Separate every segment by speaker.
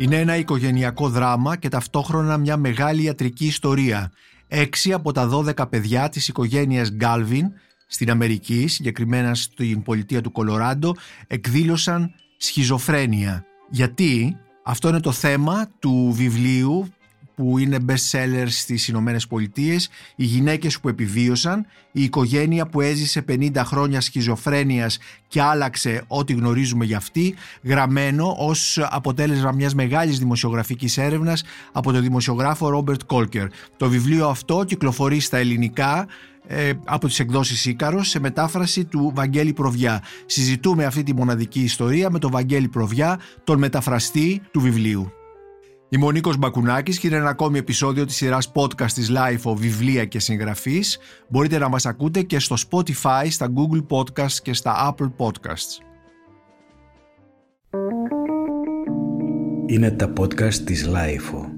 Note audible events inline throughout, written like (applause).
Speaker 1: Είναι ένα οικογενειακό δράμα και ταυτόχρονα μια μεγάλη ιατρική ιστορία. Έξι από τα 12 παιδιά της οικογένειας Γκάλβιν στην Αμερική, συγκεκριμένα στην πολιτεία του Κολοράντο, εκδήλωσαν σχιζοφρένεια. Γιατί; Αυτό είναι το θέμα του βιβλίου που είναι best seller στις Ηνωμένες Πολιτείες, οι γυναίκες που επιβίωσαν, η οικογένεια που έζησε 50 χρόνια σχιζοφρένειας και άλλαξε ό,τι γνωρίζουμε για αυτή, γραμμένο ως αποτέλεσμα μιας μεγάλης δημοσιογραφικής έρευνας από τον δημοσιογράφο Ρόμπερτ Κόλκερ. Το βιβλίο αυτό κυκλοφορεί στα ελληνικά ε, από τις εκδόσεις Ίκαρος σε μετάφραση του Βαγγέλη Προβιά. Συζητούμε αυτή τη μοναδική ιστορία με τον Βαγγέλη Προβιά, τον μεταφραστή του βιβλίου. Είμαι ο Νίκος Μπακουνάκης και είναι ένα ακόμη επεισόδιο της σειράς podcast της Life of Βιβλία και Συγγραφής. Μπορείτε να μας ακούτε και στο Spotify, στα Google Podcasts και στα Apple Podcasts.
Speaker 2: Είναι τα podcast της Life.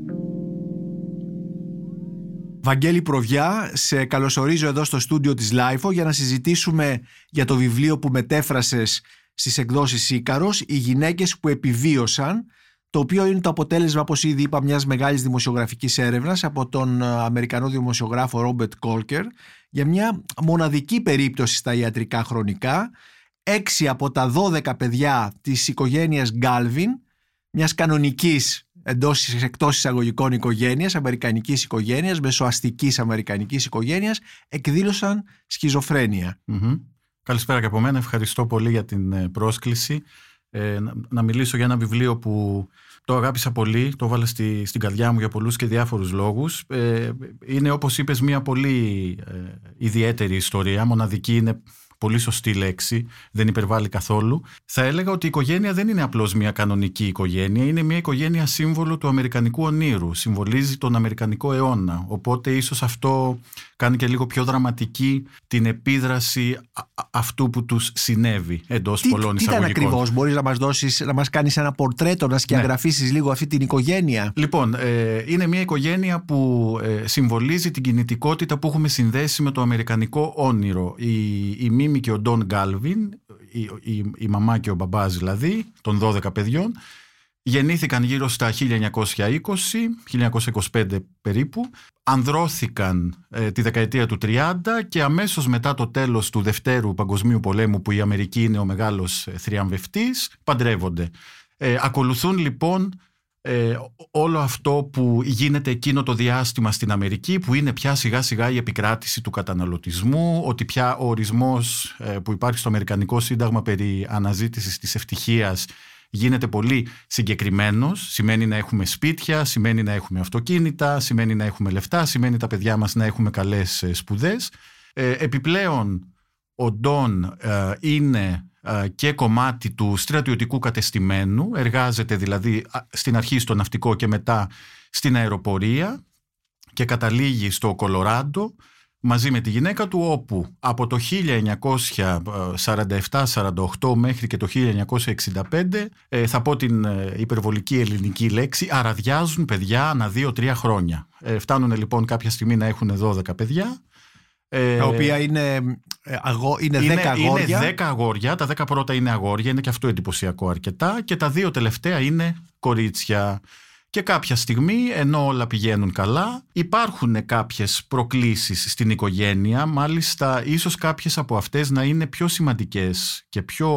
Speaker 1: Βαγγέλη Προβιά, σε καλωσορίζω εδώ στο στούντιο της Life για να συζητήσουμε για το βιβλίο που μετέφρασες στις εκδόσεις Ίκαρος «Οι γυναίκες που επιβίωσαν» το οποίο είναι το αποτέλεσμα, όπως ήδη είπα, μιας μεγάλης δημοσιογραφικής έρευνας από τον ε, Αμερικανό δημοσιογράφο Ρόμπερτ Κόλκερ για μια μοναδική περίπτωση στα ιατρικά χρονικά. Έξι από τα 12 παιδιά της οικογένειας Γκάλβιν, μιας κανονικής εντός εκτός εισαγωγικών οικογένειας, αμερικανικής οικογένειας, μεσοαστικής αμερικανικής οικογένειας, εκδήλωσαν
Speaker 3: Καλησπέρα και από μένα. Ευχαριστώ πολύ για την ε, πρόσκληση ε, να, μιλήσω για ένα βιβλίο που το αγάπησα πολύ, το έβαλα στη, στην καρδιά μου για πολλούς και διάφορους λόγους. Ε, είναι όπως είπες μια πολύ ε, ιδιαίτερη ιστορία, μοναδική είναι πολύ σωστή λέξη, δεν υπερβάλλει καθόλου. Θα έλεγα ότι η οικογένεια δεν είναι απλώς μια κανονική οικογένεια, είναι μια οικογένεια σύμβολο του Αμερικανικού ονείρου, συμβολίζει τον Αμερικανικό αιώνα. Οπότε ίσως αυτό κάνει και λίγο πιο δραματική την επίδραση αυτού που τους συνέβη εντός τι, πολλών
Speaker 1: τι εισαγωγικών. Τι ήταν ακριβώς, μπορείς να μας δώσεις, να μας κάνεις ένα πορτρέτο, να σκιαγραφίσεις ναι. λίγο αυτή την οικογένεια;
Speaker 3: Λοιπόν, ε, είναι μια οικογένεια που ε, συμβολίζει την κινητικότητα που έχουμε συνδέσει με το αμερικανικό όνειρο. Η, η Μίμη και ο Ντόν Γκάλβιν, η, η, η μαμά και ο μπαμπάς δηλαδή, των 12 παιδιών, Γεννήθηκαν γύρω στα 1920, 1925 περίπου, ανδρώθηκαν ε, τη δεκαετία του 30 και αμέσως μετά το τέλος του Δευτέρου Παγκοσμίου Πολέμου που η Αμερική είναι ο μεγάλος ε, θριαμβευτής, παντρεύονται. Ε, ακολουθούν λοιπόν ε, όλο αυτό που γίνεται εκείνο το διάστημα στην Αμερική που είναι πια σιγά σιγά η επικράτηση του καταναλωτισμού, ότι πια ο ορισμός που υπάρχει στο Αμερικανικό Σύνταγμα περί αναζήτησης της ευτυχίας γίνεται πολύ συγκεκριμένος. Σημαίνει να έχουμε σπίτια, σημαίνει να έχουμε αυτοκίνητα, σημαίνει να έχουμε λεφτά, σημαίνει τα παιδιά μας να έχουμε καλές ε, σπουδές. Ε, επιπλέον, ο Ντόν ε, είναι και κομμάτι του στρατιωτικού κατεστημένου, εργάζεται δηλαδή στην αρχή στο ναυτικό και μετά στην αεροπορία και καταλήγει στο Κολοράντο μαζί με τη γυναίκα του όπου από το 1947-48 μέχρι και το 1965 ε, θα πω την ε, υπερβολική ελληνική λέξη αραδιάζουν παιδιά ανά 2-3 χρόνια. Ε, φτάνουν λοιπόν κάποια στιγμή να έχουν 12 παιδιά
Speaker 1: τα οποία είναι, αγώ, είναι, είναι 10 αγόρια.
Speaker 3: Είναι 10 αγόρια, τα 10 πρώτα είναι αγόρια, είναι και αυτό εντυπωσιακό αρκετά και τα δύο τελευταία είναι κορίτσια. Και κάποια στιγμή, ενώ όλα πηγαίνουν καλά, υπάρχουν κάποιες προκλήσεις στην οικογένεια, μάλιστα ίσως κάποιες από αυτές να είναι πιο σημαντικές και πιο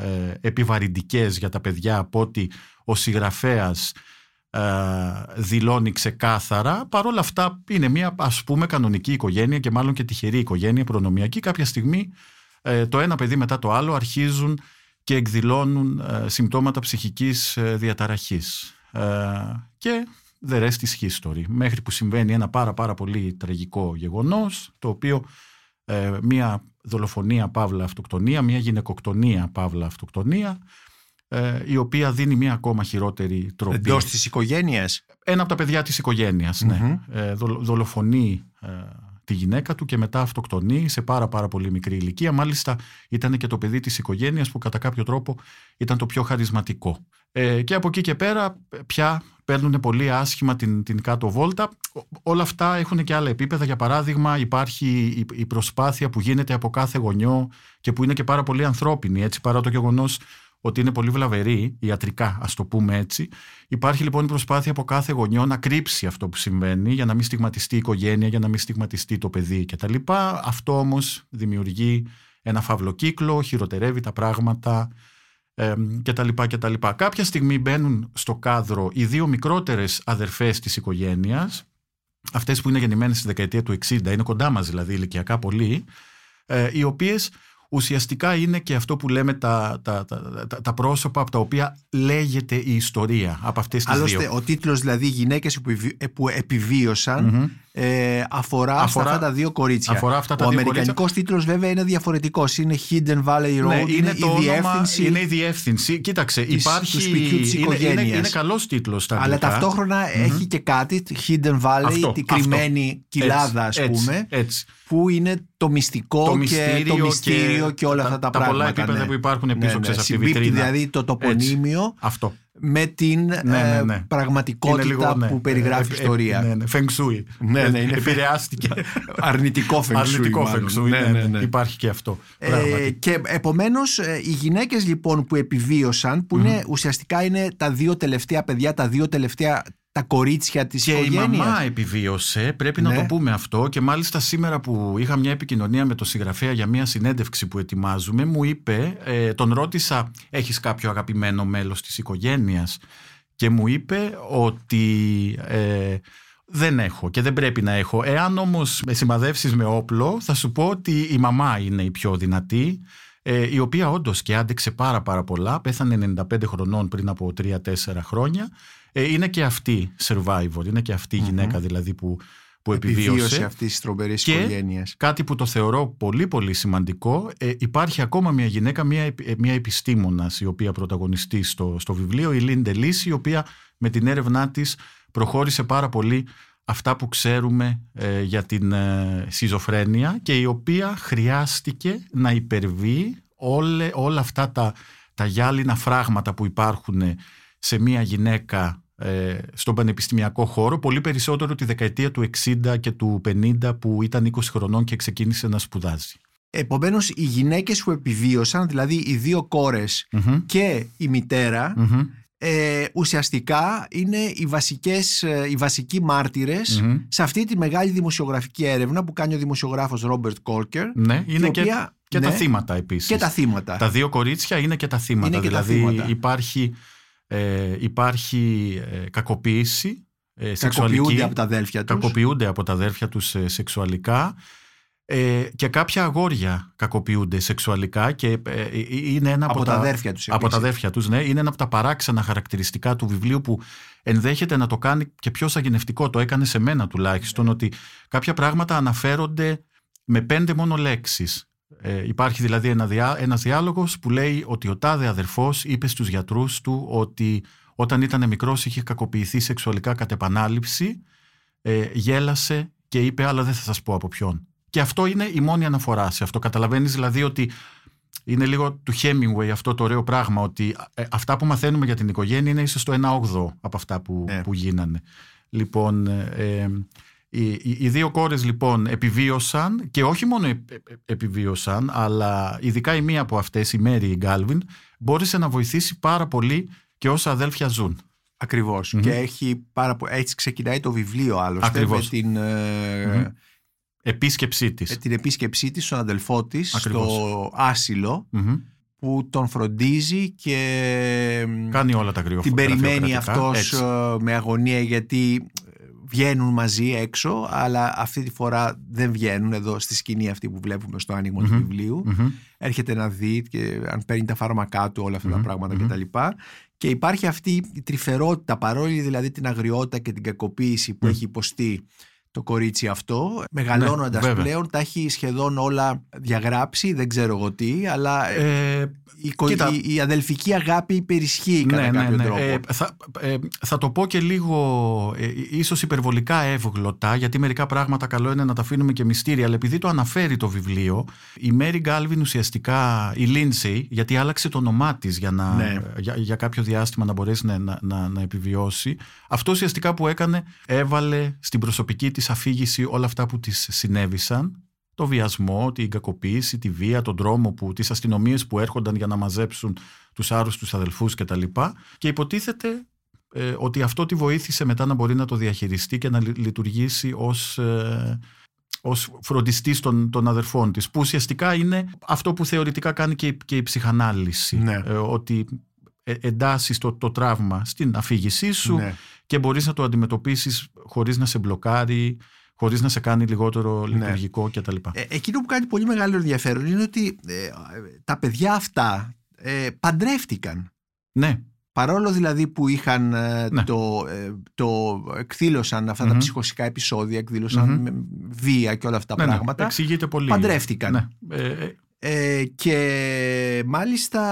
Speaker 3: ε, επιβαρυντικές για τα παιδιά από ότι ο συγγραφέας ε, δηλώνει ξεκάθαρα. Παρ' όλα αυτά είναι μια ας πούμε κανονική οικογένεια και μάλλον και τυχερή οικογένεια προνομιακή. Κάποια στιγμή ε, το ένα παιδί μετά το άλλο αρχίζουν και εκδηλώνουν ε, συμπτώματα ψυχικής διαταραχής. Ε, και the rest is history. Μέχρι που συμβαίνει ένα πάρα πάρα πολύ τραγικό γεγονός, το οποίο ε, μια δολοφονία παύλα αυτοκτονία, μια γυναικοκτονία παύλα αυτοκτονία, ε, η οποία δίνει μια ακόμα χειρότερη τροπή.
Speaker 1: Εντός της οικογένειας;
Speaker 3: Ένα από τα παιδιά της οικογένειας, ναι. δολοφονεί τη γυναίκα του και μετά αυτοκτονεί σε πάρα πάρα πολύ μικρή ηλικία. Μάλιστα ήταν και το παιδί της οικογένειας που κατά κάποιο τρόπο ήταν το πιο χαρισματικό. Ε, και από εκεί και πέρα πια παίρνουν πολύ άσχημα την, την κάτω βόλτα. Όλα αυτά έχουν και άλλα επίπεδα. Για παράδειγμα υπάρχει η, προσπάθεια που γίνεται από κάθε γονιό και που είναι και πάρα πολύ ανθρώπινη έτσι παρά το γεγονός ότι είναι πολύ βλαβερή, ιατρικά ας το πούμε έτσι. Υπάρχει λοιπόν η προσπάθεια από κάθε γονιό να κρύψει αυτό που συμβαίνει για να μην στιγματιστεί η οικογένεια, για να μην στιγματιστεί το παιδί κτλ. Αυτό όμως δημιουργεί ένα φαύλο κύκλο, χειροτερεύει τα πράγματα ε, κτλ. κτλ. Κάποια στιγμή μπαίνουν στο κάδρο οι δύο μικρότερες αδερφές της οικογένειας, αυτές που είναι γεννημένες στη δεκαετία του 60, είναι κοντά μας δηλαδή ηλικιακά πολύ, ε, οι οποίες ουσιαστικά είναι και αυτό που λέμε τα, τα, τα, τα, πρόσωπα από τα οποία λέγεται η ιστορία από αυτές τις
Speaker 1: Άλλωστε,
Speaker 3: δύο.
Speaker 1: ο τίτλος δηλαδή «Γυναίκες που επιβίωσαν» ε, αφορά, αφορά αυτά τα δύο κορίτσια.
Speaker 3: Αφορά αυτά τα
Speaker 1: ο
Speaker 3: δύο
Speaker 1: αμερικανικός τίτλος βέβαια είναι διαφορετικός. Είναι Hidden Valley Road,
Speaker 3: ναι, είναι,
Speaker 1: είναι,
Speaker 3: το
Speaker 1: η διεύθυνση.
Speaker 3: είναι η διεύθυνση. Κοίταξε,
Speaker 1: της-
Speaker 3: υπάρχει.
Speaker 1: του σπιτιού της
Speaker 3: είναι,
Speaker 1: οικογένειας.
Speaker 3: είναι, είναι καλός τίτλος στα
Speaker 1: Αλλά
Speaker 3: αγγλικά.
Speaker 1: ταυτόχρονα έχει και κάτι, Hidden Valley,
Speaker 3: Αυτό,
Speaker 1: την
Speaker 3: αυτό.
Speaker 1: κρυμμένη κοιλάδα
Speaker 3: Έτσι,
Speaker 1: ας
Speaker 3: έτσι,
Speaker 1: πούμε,
Speaker 3: έτσι.
Speaker 1: Που είναι το μυστικό,
Speaker 3: Το
Speaker 1: και
Speaker 3: μυστήριο
Speaker 1: το μυστήριο και, όλα
Speaker 3: τα-
Speaker 1: αυτά τα,
Speaker 3: τα
Speaker 1: πράγματα.
Speaker 3: πολλά επίπεδα
Speaker 1: ναι.
Speaker 3: που υπάρχουν πίσω,
Speaker 1: Ναι, ναι.
Speaker 3: ξέρεις, από τη
Speaker 1: Συμπίπτει
Speaker 3: βιτρίνα.
Speaker 1: δηλαδή το τοπονίμιο
Speaker 3: Αυτό.
Speaker 1: με την
Speaker 3: Ναι, ναι,
Speaker 1: ε,
Speaker 3: ναι.
Speaker 1: πραγματικότητα
Speaker 3: Είναι λίγο, ναι.
Speaker 1: που περιγράφει
Speaker 3: Ε,
Speaker 1: η
Speaker 3: ε,
Speaker 1: ιστορία.
Speaker 3: Ναι, ναι. Feng Shui.
Speaker 1: Ναι, ναι, είναι
Speaker 3: Επηρεάστηκε. (laughs)
Speaker 1: Αρνητικό feng shui,
Speaker 3: Αρνητικό
Speaker 1: μάλλον.
Speaker 3: Feng Shui.
Speaker 1: Ναι, ναι, ναι.
Speaker 3: Υπάρχει και αυτό.
Speaker 1: Ε,
Speaker 3: Πράγματι.
Speaker 1: και επομένως ε, οι γυναίκες λοιπόν που επιβίωσαν που είναι, ουσιαστικά είναι τα δύο τελευταία παιδιά, τα δύο τελευταία τα κορίτσια της
Speaker 3: Και η
Speaker 1: οικογένειας.
Speaker 3: μαμά επιβίωσε, πρέπει
Speaker 1: Ναι.
Speaker 3: να το πούμε αυτό. Και μάλιστα σήμερα που είχα μια επικοινωνία με τον συγγραφέα για μια συνέντευξη που ετοιμάζουμε, μου είπε, ε, τον ρώτησα, έχεις κάποιο αγαπημένο μέλος της οικογένειας; Και μου είπε ότι ε, δεν έχω και δεν πρέπει να έχω. Εάν όμως με σημαδεύσεις με όπλο, θα σου πω ότι η μαμά είναι η πιο δυνατή. ε, η οποία όντως και άντεξε πάρα πάρα πολλά, πέθανε 95 χρονών πριν από 3-4 χρόνια. Ε, είναι και αυτή survivor, είναι και αυτή η γυναίκα δηλαδή που, που
Speaker 1: επιβίωσε
Speaker 3: επιβίωσε.
Speaker 1: αυτής της τρομερής
Speaker 3: Και
Speaker 1: οικογένειας.
Speaker 3: Κάτι που το θεωρώ πολύ πολύ σημαντικό, ε, υπάρχει ακόμα μια γυναίκα, μια, επι- ε, μια επιστήμονας η οποία πρωταγωνιστεί στο, στο βιβλίο, η Λίντε Λύση, η οποία με την έρευνά της προχώρησε πάρα πολύ αυτά που ξέρουμε ε, για την ε, σιζοφρένεια και η οποία χρειάστηκε να υπερβεί όλε, όλα αυτά τα, τα γυάλινα φράγματα που υπάρχουν σε μια γυναίκα ε, στον πανεπιστημιακό χώρο, πολύ περισσότερο τη δεκαετία του 60 και του 50 που ήταν 20 χρονών και ξεκίνησε να σπουδάζει.
Speaker 1: Επομένως οι γυναίκες που επιβίωσαν, δηλαδή οι δύο κόρες
Speaker 3: Μμμ.
Speaker 1: και η μητέρα,
Speaker 3: Μμμ.
Speaker 1: ε, ουσιαστικά είναι οι, βασικές, ε, οι βασικοί μάρτυρες
Speaker 3: Μμμ.
Speaker 1: σε αυτή τη μεγάλη δημοσιογραφική έρευνα που κάνει ο δημοσιογράφος Ρόμπερτ Κόλκερ
Speaker 3: Ναι, είναι
Speaker 1: η
Speaker 3: και,
Speaker 1: οποία-
Speaker 3: και
Speaker 1: ναι,
Speaker 3: τα θύματα επίσης.
Speaker 1: και τα θύματα.
Speaker 3: Τα δύο κορίτσια είναι και τα θύματα.
Speaker 1: Είναι και τα
Speaker 3: δηλαδή
Speaker 1: θύματα.
Speaker 3: υπάρχει, ε, υπάρχει ε, κακοποίηση ε,
Speaker 1: Κακοποιούνται
Speaker 3: σεξουαλική.
Speaker 1: από τα αδέλφια τους.
Speaker 3: κακοποιούνται από τα αδέρφια τους ε, σεξουαλικά ε, και κάποια αγόρια κακοποιούνται σεξουαλικά και ε, ε, είναι ένα από,
Speaker 1: Από τα αδέρφια τους
Speaker 3: Από τα
Speaker 1: επίσης.
Speaker 3: αδέρφια τους, ναι. Είναι ένα από τα παράξενα χαρακτηριστικά του βιβλίου που ενδέχεται να το κάνει και πιο σαγηνευτικό. Το έκανε σε μένα τουλάχιστον ότι κάποια πράγματα αναφέρονται με πέντε μόνο λέξεις. Ε, υπάρχει δηλαδή ένα διά, ένας διάλογος που λέει ότι ο τάδε αδερφός είπε στους γιατρούς του ότι όταν ήταν μικρός είχε κακοποιηθεί σεξουαλικά κατ' επανάληψη, ε, γέλασε και είπε αλλά δεν θα σας πω από ποιον. Και αυτό είναι η μόνη αναφορά σε αυτό. Καταλαβαίνεις δηλαδή ότι είναι λίγο του Hemingway αυτό το ωραίο πράγμα ότι ε, αυτά που μαθαίνουμε για την οικογένεια είναι ίσως το 1 όγδοο από αυτά που,
Speaker 1: Ναι.
Speaker 3: που γίνανε. Λοιπόν, ε, ε, οι, οι- οι δύο κόρες λοιπόν επιβίωσαν και όχι μόνο επ- επ- επιβίωσαν αλλά ειδικά η μία από αυτές, η Μέρη η Γκάλβιν μπόρεσε να βοηθήσει πάρα πολύ και όσα αδέλφια ζουν.
Speaker 1: Ακριβώς.
Speaker 3: Μμμ.
Speaker 1: Και έχει πάρα πο- έτσι ξεκινάει το βιβλίο άλλωστε
Speaker 3: Ακριβώς.
Speaker 1: με την, ε,
Speaker 3: Μμμ. Επίσκεψή της.
Speaker 1: με την επίσκεψή της στον αδελφό της
Speaker 3: Ακριβώς.
Speaker 1: στο άσυλο
Speaker 3: Μμμ.
Speaker 1: που τον φροντίζει και
Speaker 3: Κάνει όλα τα γραφειοκρατικά.
Speaker 1: την περιμένει αυτός
Speaker 3: Έτσι.
Speaker 1: ε, με αγωνία γιατί ε, βγαίνουν μαζί έξω αλλά αυτή τη φορά δεν βγαίνουν εδώ στη σκηνή αυτή που βλέπουμε στο άνοιγμα του
Speaker 3: Μμμ.
Speaker 1: βιβλίου
Speaker 3: Μμμ.
Speaker 1: έρχεται να δει και αν παίρνει τα φάρμακά του όλα αυτά τα
Speaker 3: Μμμ,
Speaker 1: πράγματα
Speaker 3: μμμ.
Speaker 1: κτλ. Και υπάρχει αυτή η τρυφερότητα παρόλη δηλαδή την αγριότητα και την κακοποίηση που
Speaker 3: Μμ.
Speaker 1: έχει υποστεί το κορίτσι αυτό μεγαλώνοντας
Speaker 3: Ναι, βέβαια.
Speaker 1: πλέον τα έχει σχεδόν όλα διαγράψει δεν ξέρω εγώ τι αλλά
Speaker 3: Ε,
Speaker 1: η, κο-
Speaker 3: κοίτα.
Speaker 1: η, η αδελφική αγάπη υπερισχύει κατά κάποιο τρόπο
Speaker 3: Ε, θα, ε, θα το πω και λίγο ε, ίσως υπερβολικά εύγλωτα γιατί μερικά πράγματα καλό είναι να τα αφήνουμε και μυστήρια αλλά επειδή το αναφέρει το βιβλίο η Μέρι Γκάλβιν ουσιαστικά η Λίνσεϊ γιατί άλλαξε το όνομά της για, να,
Speaker 1: Ναι.
Speaker 3: για, για κάποιο διάστημα να μπορέσει να, να, να, να επιβιώσει αυτό ουσιαστικά που έκανε έβαλε στην προσωπική της αφήγηση όλα αυτά που της συνέβησαν το βιασμό, την κακοποίηση, τη βία, τον τρόμο, που, τις αστυνομίες που έρχονταν για να μαζέψουν τους άρρωστους αδελφούς κτλ. Και, και υποτίθεται ε, ότι αυτό τη βοήθησε μετά να μπορεί να το διαχειριστεί και να λειτουργήσει ως, ε, ως φροντιστής των, των αδερφών της που ουσιαστικά είναι αυτό που θεωρητικά κάνει και, η, και η ψυχανάλυση
Speaker 1: Ναι.
Speaker 3: ε, ότι ε, εντάσσεις το, το τραύμα στην αφήγησή σου
Speaker 1: Ναι.
Speaker 3: και μπορείς να το αντιμετωπίσεις χωρίς να σε μπλοκάρει χωρίς να σε κάνει λιγότερο
Speaker 1: Ναι.
Speaker 3: λειτουργικό κτλ.
Speaker 1: Ε, εκείνο που κάνει πολύ μεγάλο ενδιαφέρον είναι ότι ε, τα παιδιά αυτά ε, παντρεύτηκαν.
Speaker 3: Ναι,
Speaker 1: Παρόλο δηλαδή που είχαν ε,
Speaker 3: Ναι.
Speaker 1: το, ε, το εκδήλωσαν αυτά τα
Speaker 3: Μμμ.
Speaker 1: ψυχοσικά επεισόδια, εκδήλωσαν
Speaker 3: Μμμ.
Speaker 1: με βία και όλα αυτά τα
Speaker 3: ναι, ναι,
Speaker 1: πράγματα.
Speaker 3: εξηγείται πολύ.
Speaker 1: Παντρεύτηκαν.
Speaker 3: Ναι. Ε, ε,
Speaker 1: Ε, και μάλιστα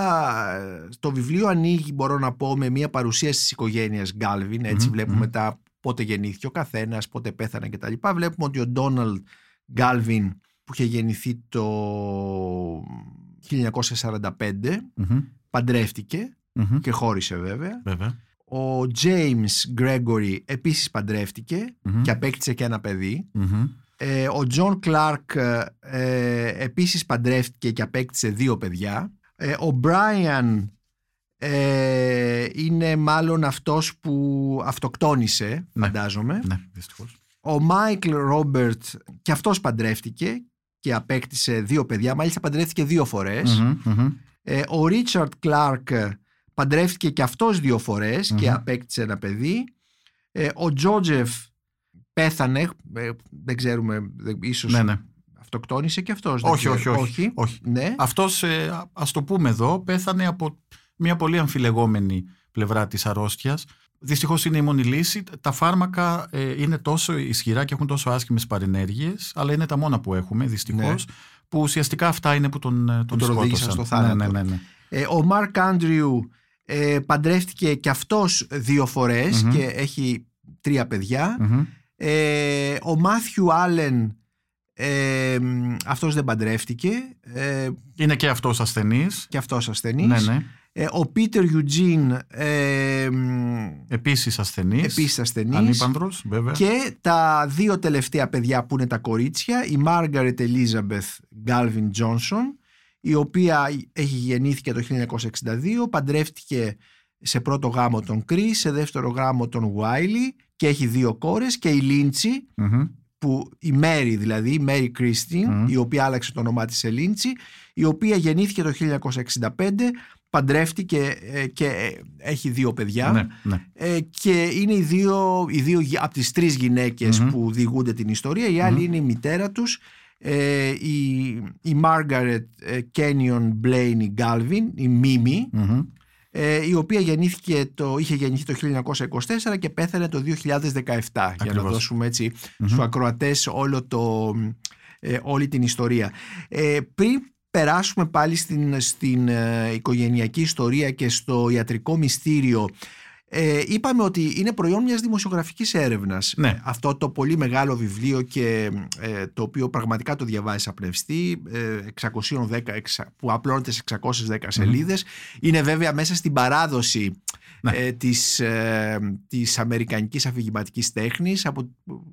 Speaker 1: ε, το βιβλίο ανοίγει μπορώ να πω με μια παρουσίαση της οικογένειας Γκάλβιν έτσι
Speaker 3: Μμμ,
Speaker 1: βλέπουμε
Speaker 3: μμμ.
Speaker 1: τα πότε γεννήθηκε ο καθένας, πότε πέθανε κτλ. Βλέπουμε ότι ο Ντόναλντ Γκάλβιν που είχε γεννηθεί το 1945
Speaker 3: μμμ,
Speaker 1: παντρεύτηκε
Speaker 3: μμμ,
Speaker 1: και χώρισε βέβαια.
Speaker 3: Βέβαια.
Speaker 1: Ο James Gregory επίσης παντρεύτηκε
Speaker 3: Μμμ,
Speaker 1: και απέκτησε και ένα παιδί.
Speaker 3: Μμμ,
Speaker 1: Ε, ο Τζον Κλάρκ ε, επίσης παντρεύτηκε και απέκτησε δύο παιδιά. Ε, ο Μπράιαν ε, είναι μάλλον αυτός που αυτοκτόνησε,
Speaker 3: Ναι.
Speaker 1: φαντάζομαι.
Speaker 3: Ναι, δυστυχώς.
Speaker 1: Ο Μάικλ Ρόμπερτ και αυτός παντρεύτηκε και απέκτησε δύο παιδιά. Μάλιστα παντρεύτηκε δύο φορές.
Speaker 3: Μμμ, μμμ,
Speaker 1: Ε, ο Ρίτσαρτ Κλάρκ παντρεύτηκε και αυτός δύο φορές και
Speaker 3: Μμμ.
Speaker 1: απέκτησε ένα παιδί. Ε, ο Τζότζεφ πέθανε, ε, δεν ξέρουμε, δεν- ίσως
Speaker 3: Ναι, ναι.
Speaker 1: αυτοκτόνησε και αυτός. δεν
Speaker 3: Όχι, όχι,
Speaker 1: ξέρω.
Speaker 3: όχι, όχι.
Speaker 1: Ναι.
Speaker 3: Αυτός, ε, ας το πούμε εδώ, πέθανε από μια πολύ αμφιλεγόμενη πλευρά της αρρώστιας. Δυστυχώς είναι η μόνη λύση. Τα φάρμακα ε, είναι τόσο ισχυρά και έχουν τόσο άσχημες παρενέργειες, αλλά είναι τα μόνα που έχουμε, δυστυχώς, που ουσιαστικά αυτά είναι που τον, ε, τον,
Speaker 1: τον οδήγησαν
Speaker 3: σκότωσαν.
Speaker 1: στο θάνατο.
Speaker 3: Ναι, ναι, ναι, ναι.
Speaker 1: Ε, ο Μάρκ Άντριου ε, παντρεύτηκε και αυτός δύο φορές
Speaker 3: Μμμ.
Speaker 1: και έχει τρία παιδιά.
Speaker 3: Μμμ.
Speaker 1: Ε, ο Μάθιου Άλεν ε, μ, αυτός δεν παντρεύτηκε ε,
Speaker 3: Είναι και αυτός ασθενής.
Speaker 1: και αυτός ασθενής.
Speaker 3: Ναι, ναι.
Speaker 1: Ε, ο Πίτερ Ιουτζίν ε, μ,
Speaker 3: Επίσης ασθενής.
Speaker 1: επίσης ασθενής.
Speaker 3: Ανήπανδρος, βέβαια.
Speaker 1: Και τα δύο τελευταία παιδιά που είναι τα κορίτσια, η Μάργαρετ Ελίζαμπεθ Γκάλβιν Τζόνσον, η οποία έχει γεννήθηκε το 1962, παντρεύτηκε σε πρώτο γάμο τον Κρι, σε δεύτερο γάμο τον Βάιλι και έχει δύο κόρες και η Λίντσι,
Speaker 3: Μμμ.
Speaker 1: που η Μέρι δηλαδή, η Μέρι Κρίστιν,
Speaker 3: Μμμ.
Speaker 1: η οποία άλλαξε το όνομά της σε Λίντσι, η οποία γεννήθηκε το 1965, παντρεύτηκε ε, και ε, έχει δύο παιδιά.
Speaker 3: Ναι, ναι.
Speaker 1: Ε, και είναι οι δύο, οι δύο γυ- από τις τρεις γυναίκες
Speaker 3: Μμμ.
Speaker 1: που διηγούνται την ιστορία η άλλη
Speaker 3: Μμμ.
Speaker 1: είναι η μητέρα τους ε, η, η Margaret ε, Kenyon Blaney Galvin η Μίμη
Speaker 3: Μμμ.
Speaker 1: Ε, η οποία γεννήθηκε το, είχε γεννηθεί το 1924 και πέθανε το 2017 για να
Speaker 3: Ακριβώς.
Speaker 1: δώσουμε έτσι
Speaker 3: Μμμ.
Speaker 1: στους ακροατές όλο το, ε, όλη την ιστορία. Ε, πριν περάσουμε πάλι στην, στην ε, οικογενειακή ιστορία και στο ιατρικό μυστήριο ε, είπαμε ότι είναι προϊόν μιας δημοσιογραφικής έρευνας
Speaker 3: Ναι.
Speaker 1: Ε, αυτό το πολύ μεγάλο βιβλίο και ε, το οποίο πραγματικά το διαβάζει απνευστή ε, 610, εξα- που απλώνεται σε 610 σελίδες είναι βέβαια μέσα στην παράδοση
Speaker 3: Ναι.
Speaker 1: ε, της, ε, της αμερικανικής αφηγηματικής τέχνης από,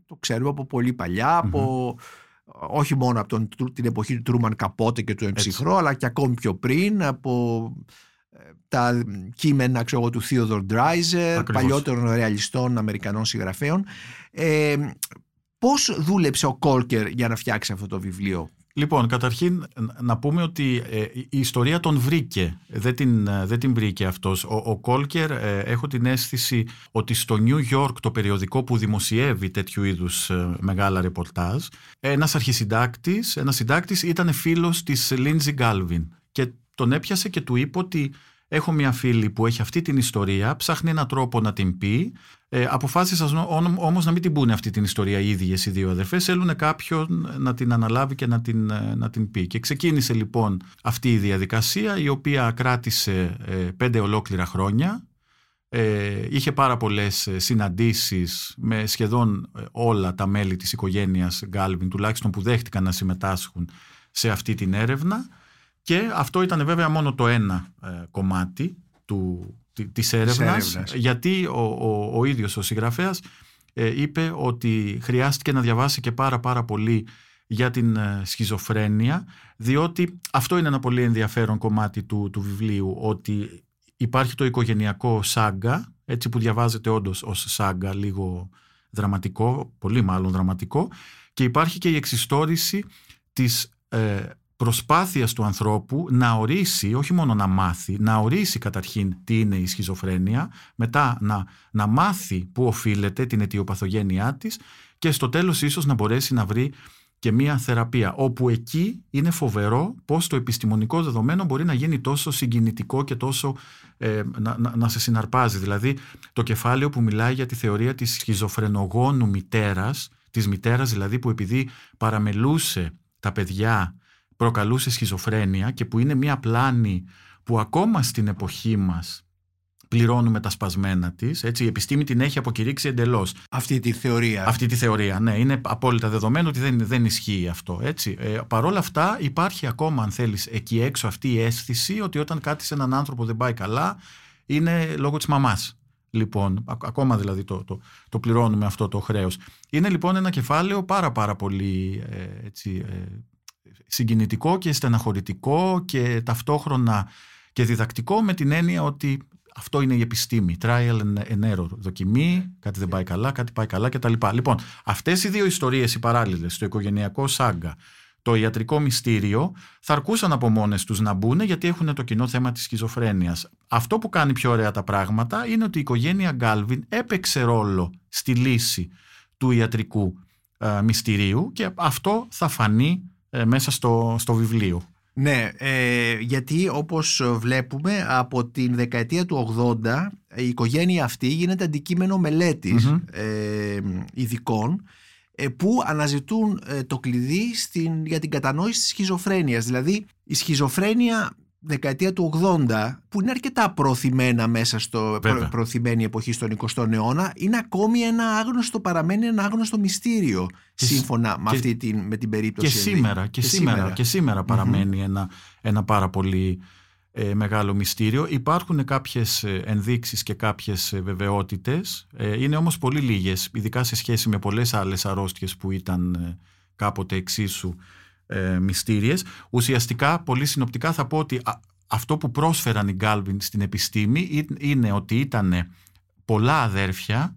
Speaker 1: το ξέρουμε από πολύ παλιά από, όχι μόνο από τον, την εποχή του Τρούμαν Καπότε και του Εμψυχρό αλλά και ακόμη πιο πριν από ε, τα κείμενα ξέρω, εγώ, του Theodore Dreiser
Speaker 3: Ακριβώς.
Speaker 1: παλιότερων ρεαλιστών Αμερικανών συγγραφέων ε, Πώς δούλεψε ο Κόλκερ για να φτιάξει αυτό το βιβλίο;
Speaker 3: Λοιπόν, καταρχήν να πούμε ότι ε, η ιστορία τον βρήκε, δεν την, ε, δεν την βρήκε αυτός. Ο, ο Κόλκερ, ε, έχω την αίσθηση ότι στο New York το περιοδικό που δημοσιεύει τέτοιου είδους ε, μεγάλα ρεπορτάζ, ένας αρχισυντάκτης, ένας συντάκτης ήταν φίλος της Lindsay Galvin και τον έπιασε και του είπε ότι έχω μια φίλη που έχει αυτή την ιστορία, ψάχνει έναν τρόπο να την πει, ε, αποφάσισαν όμως να μην την πούνε αυτή την ιστορία οι ίδιες οι δύο αδερφές. Θέλουν κάποιον να την αναλάβει και να την, ε, να την πει. Και ξεκίνησε λοιπόν αυτή η διαδικασία, η οποία κράτησε ε, πέντε ολόκληρα χρόνια. Ε, είχε πάρα πολλές ε, συναντήσεις με σχεδόν ε, όλα τα μέλη της οικογένειας Γκάλβιν, τουλάχιστον που δέχτηκαν να συμμετάσχουν σε αυτή την έρευνα. Και αυτό ήταν βέβαια μόνο το ένα ε, κομμάτι του, της έρευνας,
Speaker 1: έρευνας.
Speaker 3: γιατί ο, ο, ο ίδιος ο συγγραφέας ε, είπε ότι χρειάστηκε να διαβάσει και πάρα πάρα πολύ για την ε, σχιζοφρένεια διότι αυτό είναι ένα πολύ ενδιαφέρον κομμάτι του, του βιβλίου ότι υπάρχει το οικογενειακό σάγκα έτσι που διαβάζεται όντως ως σάγκα λίγο δραματικό, πολύ μάλλον δραματικό και υπάρχει και η εξιστόρηση της ε, προσπάθειας του ανθρώπου να ορίσει, όχι μόνο να μάθει, να ορίσει καταρχήν τι είναι η σχιζοφρένεια, μετά να, να μάθει πού οφείλεται την αιτιοπαθογένειά της και στο τέλος ίσως να μπορέσει να βρει και μία θεραπεία, όπου εκεί είναι φοβερό πώς το επιστημονικό δεδομένο μπορεί να γίνει τόσο συγκινητικό και τόσο ε, να, να, να, σε συναρπάζει. Δηλαδή το κεφάλαιο που μιλάει για τη θεωρία της σχιζοφρενογόνου μητέρας, της μητέρας δηλαδή που επειδή παραμελούσε τα παιδιά προκαλούσε σχιζοφρένεια και που είναι μία πλάνη που ακόμα στην εποχή μας πληρώνουμε τα σπασμένα της. Η επιστήμη την έχει αποκηρύξει εντελώς.
Speaker 1: Αυτή τη θεωρία.
Speaker 3: Αυτή τη θεωρία, ναι. Είναι απόλυτα δεδομένο ότι δεν, δεν ισχύει αυτό. Έτσι. Ε, Παρ' όλα αυτά, υπάρχει ακόμα, αν θέλεις, εκεί έξω αυτή η αίσθηση ότι όταν κάτι σε έναν άνθρωπο δεν πάει καλά, είναι λόγω της μαμάς. Λοιπόν, ακόμα δηλαδή το, το, το πληρώνουμε αυτό το χρέος. Είναι λοιπόν ένα κεφάλαιο πάρα πάρα πολύ ε, έτσι, ε, συγκινητικό και στεναχωρητικό και ταυτόχρονα και διδακτικό με την έννοια ότι αυτό είναι η επιστήμη. Trial and error. Δοκιμή, κάτι δεν πάει καλά, κάτι πάει καλά κτλ. Λοιπόν, αυτές οι δύο ιστορίες οι παράλληλες, το οικογενειακό σάγκα, το ιατρικό μυστήριο, θα αρκούσαν από μόνες τους να μπουν γιατί έχουν το κοινό θέμα της σχιζοφρένειας. Αυτό που κάνει πιο ωραία τα πράγματα είναι ότι η οικογένεια Γκάλβιν έπαιξε ρόλο στη λύση του ιατρικού ε, μυστηρίου και αυτό θα φανεί ε, μέσα στο, στο βιβλίο.
Speaker 1: Ναι, ε, γιατί όπως βλέπουμε από την δεκαετία του 80 η οικογένεια αυτή γίνεται αντικείμενο ε, ειδικών ε, που αναζητούν ε, το κλειδί στην, για την κατανόηση της σχιζοφρένειας. Δηλαδή η σχιζοφρένεια δεκαετία του 80 που είναι αρκετά προωθημένα μέσα στο προ, προωθημένη εποχή στον 20ο αιώνα είναι ακόμη ένα άγνωστο, παραμένει ένα άγνωστο μυστήριο σύμφωνα με, αυτή την, με την περίπτωση.
Speaker 3: Και σήμερα, και, σήμερα, και σήμερα ένα, ένα πάρα πολύ ε, μεγάλο μυστήριο. Υπάρχουν κάποιες ε, ενδείξεις και κάποιες ε, βεβαιότητες. Ε, είναι όμως πολύ λίγες, ειδικά σε σχέση με πολλές άλλες αρρώστιες που ήταν ε, κάποτε εξίσου ε, μυστήριες. Ουσιαστικά, πολύ συνοπτικά θα πω ότι αυτό που πρόσφεραν οι Γκάλβιν στην επιστήμη είναι ότι ήταν πολλά αδέρφια,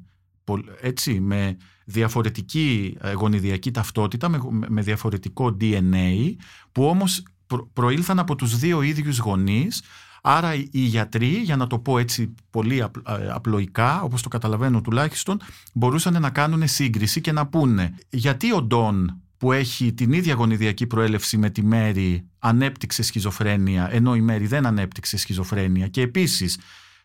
Speaker 3: έτσι, με διαφορετική ε, γονιδιακή ταυτότητα, με, με διαφορετικό DNA, που όμως προήλθαν από τους δύο ίδιους γονείς, Άρα οι γιατροί, για να το πω έτσι πολύ ε, απλοϊκά, όπως το καταλαβαίνω τουλάχιστον, μπορούσαν να κάνουν σύγκριση και να πούνε γιατί ο Ντόν που έχει την ίδια γονιδιακή προέλευση με τη Μέρη ανέπτυξε σχιζοφρένεια ενώ η Μέρη δεν ανέπτυξε σχιζοφρένεια και επίσης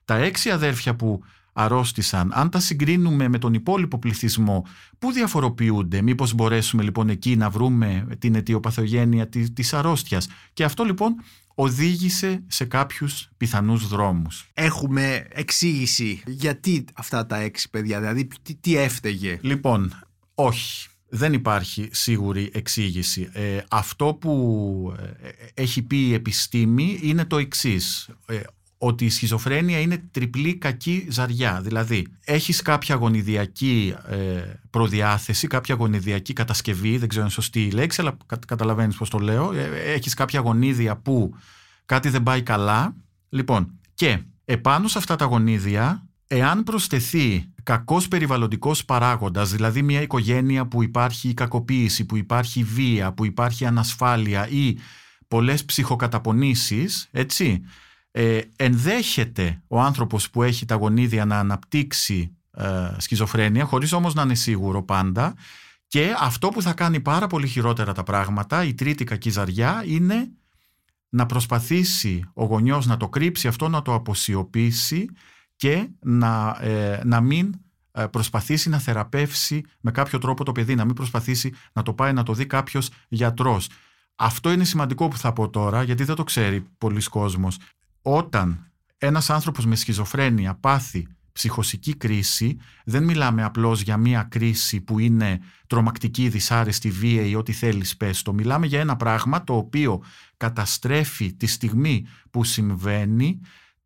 Speaker 3: τα έξι αδέρφια που αρρώστησαν, αν τα συγκρίνουμε με τον υπόλοιπο πληθυσμό, πού διαφοροποιούνται, μήπως μπορέσουμε λοιπόν εκεί να βρούμε την αιτιοπαθογένεια της, της αρρώστιας; Και αυτό λοιπόν οδήγησε σε κάποιους πιθανούς δρόμους.
Speaker 1: Έχουμε εξήγηση γιατί αυτά τα έξι παιδιά, δηλαδή τι, τι έφταιγε.
Speaker 3: Λοιπόν, όχι δεν υπάρχει σίγουρη εξήγηση. Ε, αυτό που ε, έχει πει η επιστήμη είναι το εξής. Ε, ότι η σχιζοφρένεια είναι τριπλή κακή ζαριά. Δηλαδή, έχεις κάποια γονιδιακή προδιάθεση, κάποια γονιδιακή κατασκευή, δεν ξέρω αν είναι σωστή η λέξη, αλλά καταλαβαίνεις πώς το λέω. Έχεις κάποια γονίδια που κάτι δεν πάει καλά. Λοιπόν, και επάνω σε αυτά τα γονίδια Εάν προσθεθεί κακός περιβαλλοντικός παράγοντας, δηλαδή μια οικογένεια που υπάρχει κακοποίηση, που υπάρχει βία, που υπάρχει ανασφάλεια ή πολλές ψυχοκαταπονήσεις, έτσι, ε, ενδέχεται ο άνθρωπος που έχει τα γονίδια να αναπτύξει ε, σχιζοφρένεια, χωρίς όμως να είναι σίγουρο πάντα, και αυτό που θα κάνει πάρα πολύ χειρότερα τα πράγματα, η τρίτη κακή ζαριά, είναι να προσπαθήσει ο γονιός να το κρύψει αυτό, να το αποσιωπήσει και να, ε, να μην ε, προσπαθήσει να θεραπεύσει με κάποιο τρόπο το παιδί, να μην προσπαθήσει να το πάει να το δει κάποιος γιατρός. Αυτό είναι σημαντικό που θα πω τώρα, γιατί δεν το ξέρει πολλοί κόσμος. Όταν ένας άνθρωπος με σχιζοφρένεια πάθει ψυχοσική κρίση, δεν μιλάμε απλώς για μία κρίση που είναι τρομακτική, δυσάρεστη, βία ή ό,τι θέλεις πες το. Μιλάμε για ένα πράγμα το οποίο καταστρέφει τη στιγμή που συμβαίνει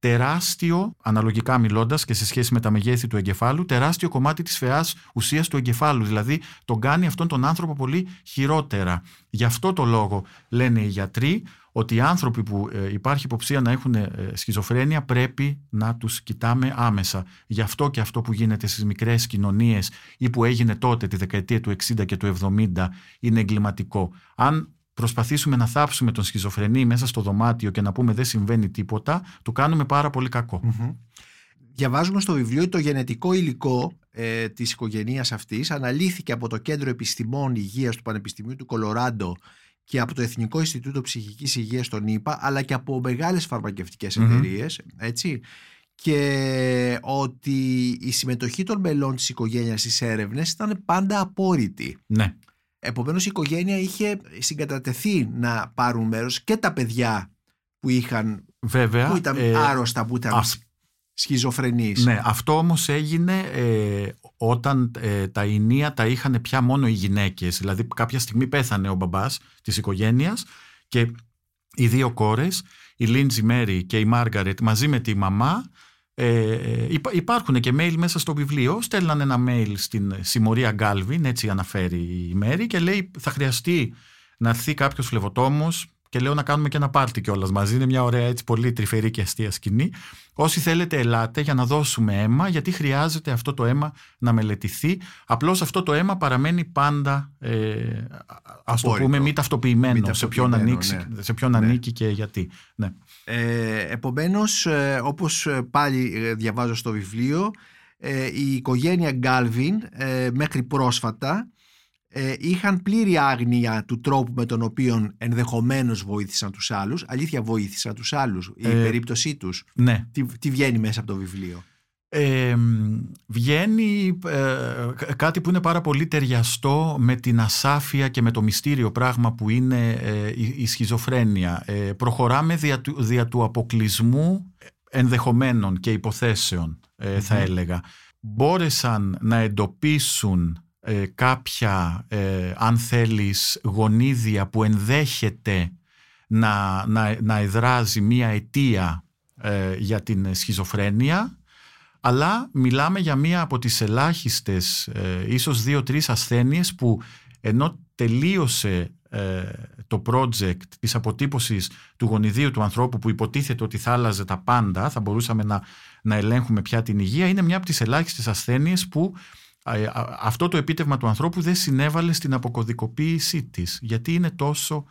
Speaker 3: τεράστιο, αναλογικά μιλώντας και σε σχέση με τα μεγέθη του εγκεφάλου, τεράστιο κομμάτι της φαιάς ουσίας του εγκεφάλου. Δηλαδή τον κάνει αυτόν τον άνθρωπο πολύ χειρότερα. Γι' αυτό το λόγο λένε οι γιατροί ότι οι άνθρωποι που ε, υπάρχει υποψία να έχουν ε, σχιζοφρένεια πρέπει να τους κοιτάμε άμεσα. Γι' αυτό και αυτό που γίνεται στις μικρές κοινωνίες ή που έγινε τότε τη δεκαετία του 60 και του 70 είναι εγκληματικό. Αν προσπαθήσουμε να θάψουμε τον σχιζοφρενή μέσα στο δωμάτιο και να πούμε δεν συμβαίνει τίποτα, του κάνουμε πάρα πολύ
Speaker 1: Διαβάζουμε στο βιβλίο το γενετικό υλικό ε, της οικογένειας αυτής αναλύθηκε από το Κέντρο Επιστημών Υγείας του Πανεπιστημίου του Κολοράντο και από το Εθνικό Ινστιτούτο Ψυχικής Υγείας των ΗΠΑ αλλά και από μεγάλες φαρμακευτικές εταιρείες, έτσι και ότι η συμμετοχή των μελών της οικογένειας στις έρευνες ήταν πάντα απόρριτη.
Speaker 3: Ναι.
Speaker 1: Επομένως η οικογένεια είχε συγκατατεθεί να πάρουν μέρος και τα παιδιά που είχαν
Speaker 3: Βέβαια,
Speaker 1: που ήταν ε, άρρωστα, που ήταν σχιζοφρενείς.
Speaker 3: Ναι, αυτό όμως έγινε ε, όταν ε, τα ηνία τα είχαν πια μόνο οι γυναίκες. Δηλαδή κάποια στιγμή πέθανε ο μπαμπάς της οικογένειας και οι δύο κόρες, η Λίντζι Μέρι και η Μάργαρετ μαζί με τη μαμά ε, υπάρχουν και mail μέσα στο βιβλίο. Στέλναν ένα mail στην συμμορία Γκάλβιν, έτσι αναφέρει η Μέρη, και λέει θα χρειαστεί να έρθει κάποιος φλεβοτόμος και λέω να κάνουμε και ένα πάρτι κιόλας μαζί. Είναι μια ωραία έτσι πολύ τρυφερή και αστεία σκηνή. Όσοι θέλετε, ελάτε για να δώσουμε αίμα, γιατί χρειάζεται αυτό το αίμα να μελετηθεί. Απλώς αυτό το αίμα παραμένει πάντα, ε, ας το πούμε, μη ταυτοποιημένο, σε ποιον, ανοίξει, ναι. σε ποιον ναι. ανήκει και γιατί. Ναι.
Speaker 1: Ε, επομένως, ε, όπως ε, πάλι ε, διαβάζω στο βιβλίο, η οικογένεια Γκάλβιν μέχρι πρόσφατα είχαν πλήρη άγνοια του τρόπου με τον οποίο ενδεχομένως βοήθησαν τους άλλους. Αλήθεια βοήθησαν τους άλλους, η περίπτωσή τους.
Speaker 3: Ναι.
Speaker 1: Τι, τι βγαίνει μέσα από το βιβλίο;
Speaker 3: Βγαίνει ε, κάτι που είναι πάρα πολύ ταιριαστό με την ασάφεια και με το μυστήριο πράγμα που είναι ε, η, η σχιζοφρένεια. Ε, προχωράμε δια του, δια του αποκλεισμού ενδεχομένων και υποθέσεων θα έλεγα. Μπόρεσαν να εντοπίσουν κάποια αν θέλεις γονίδια που ενδέχεται να, να, να εδράζει μία αιτία για την σχιζοφρένεια αλλά μιλάμε για μία από τις ελάχιστες, ε, ίσως δύο-τρεις ασθένειες που ενώ τελείωσε ε, το project της αποτύπωσης του γονιδίου του ανθρώπου που υποτίθεται ότι θα άλλαζε τα πάντα, θα μπορούσαμε να, να ελέγχουμε πια την υγεία, είναι μια από τις ελάχιστες ασθένειες που ε, αυτό το επίτευγμα του ανθρώπου δεν συνέβαλε στην αποκωδικοποίησή της, γιατί είναι τόσο...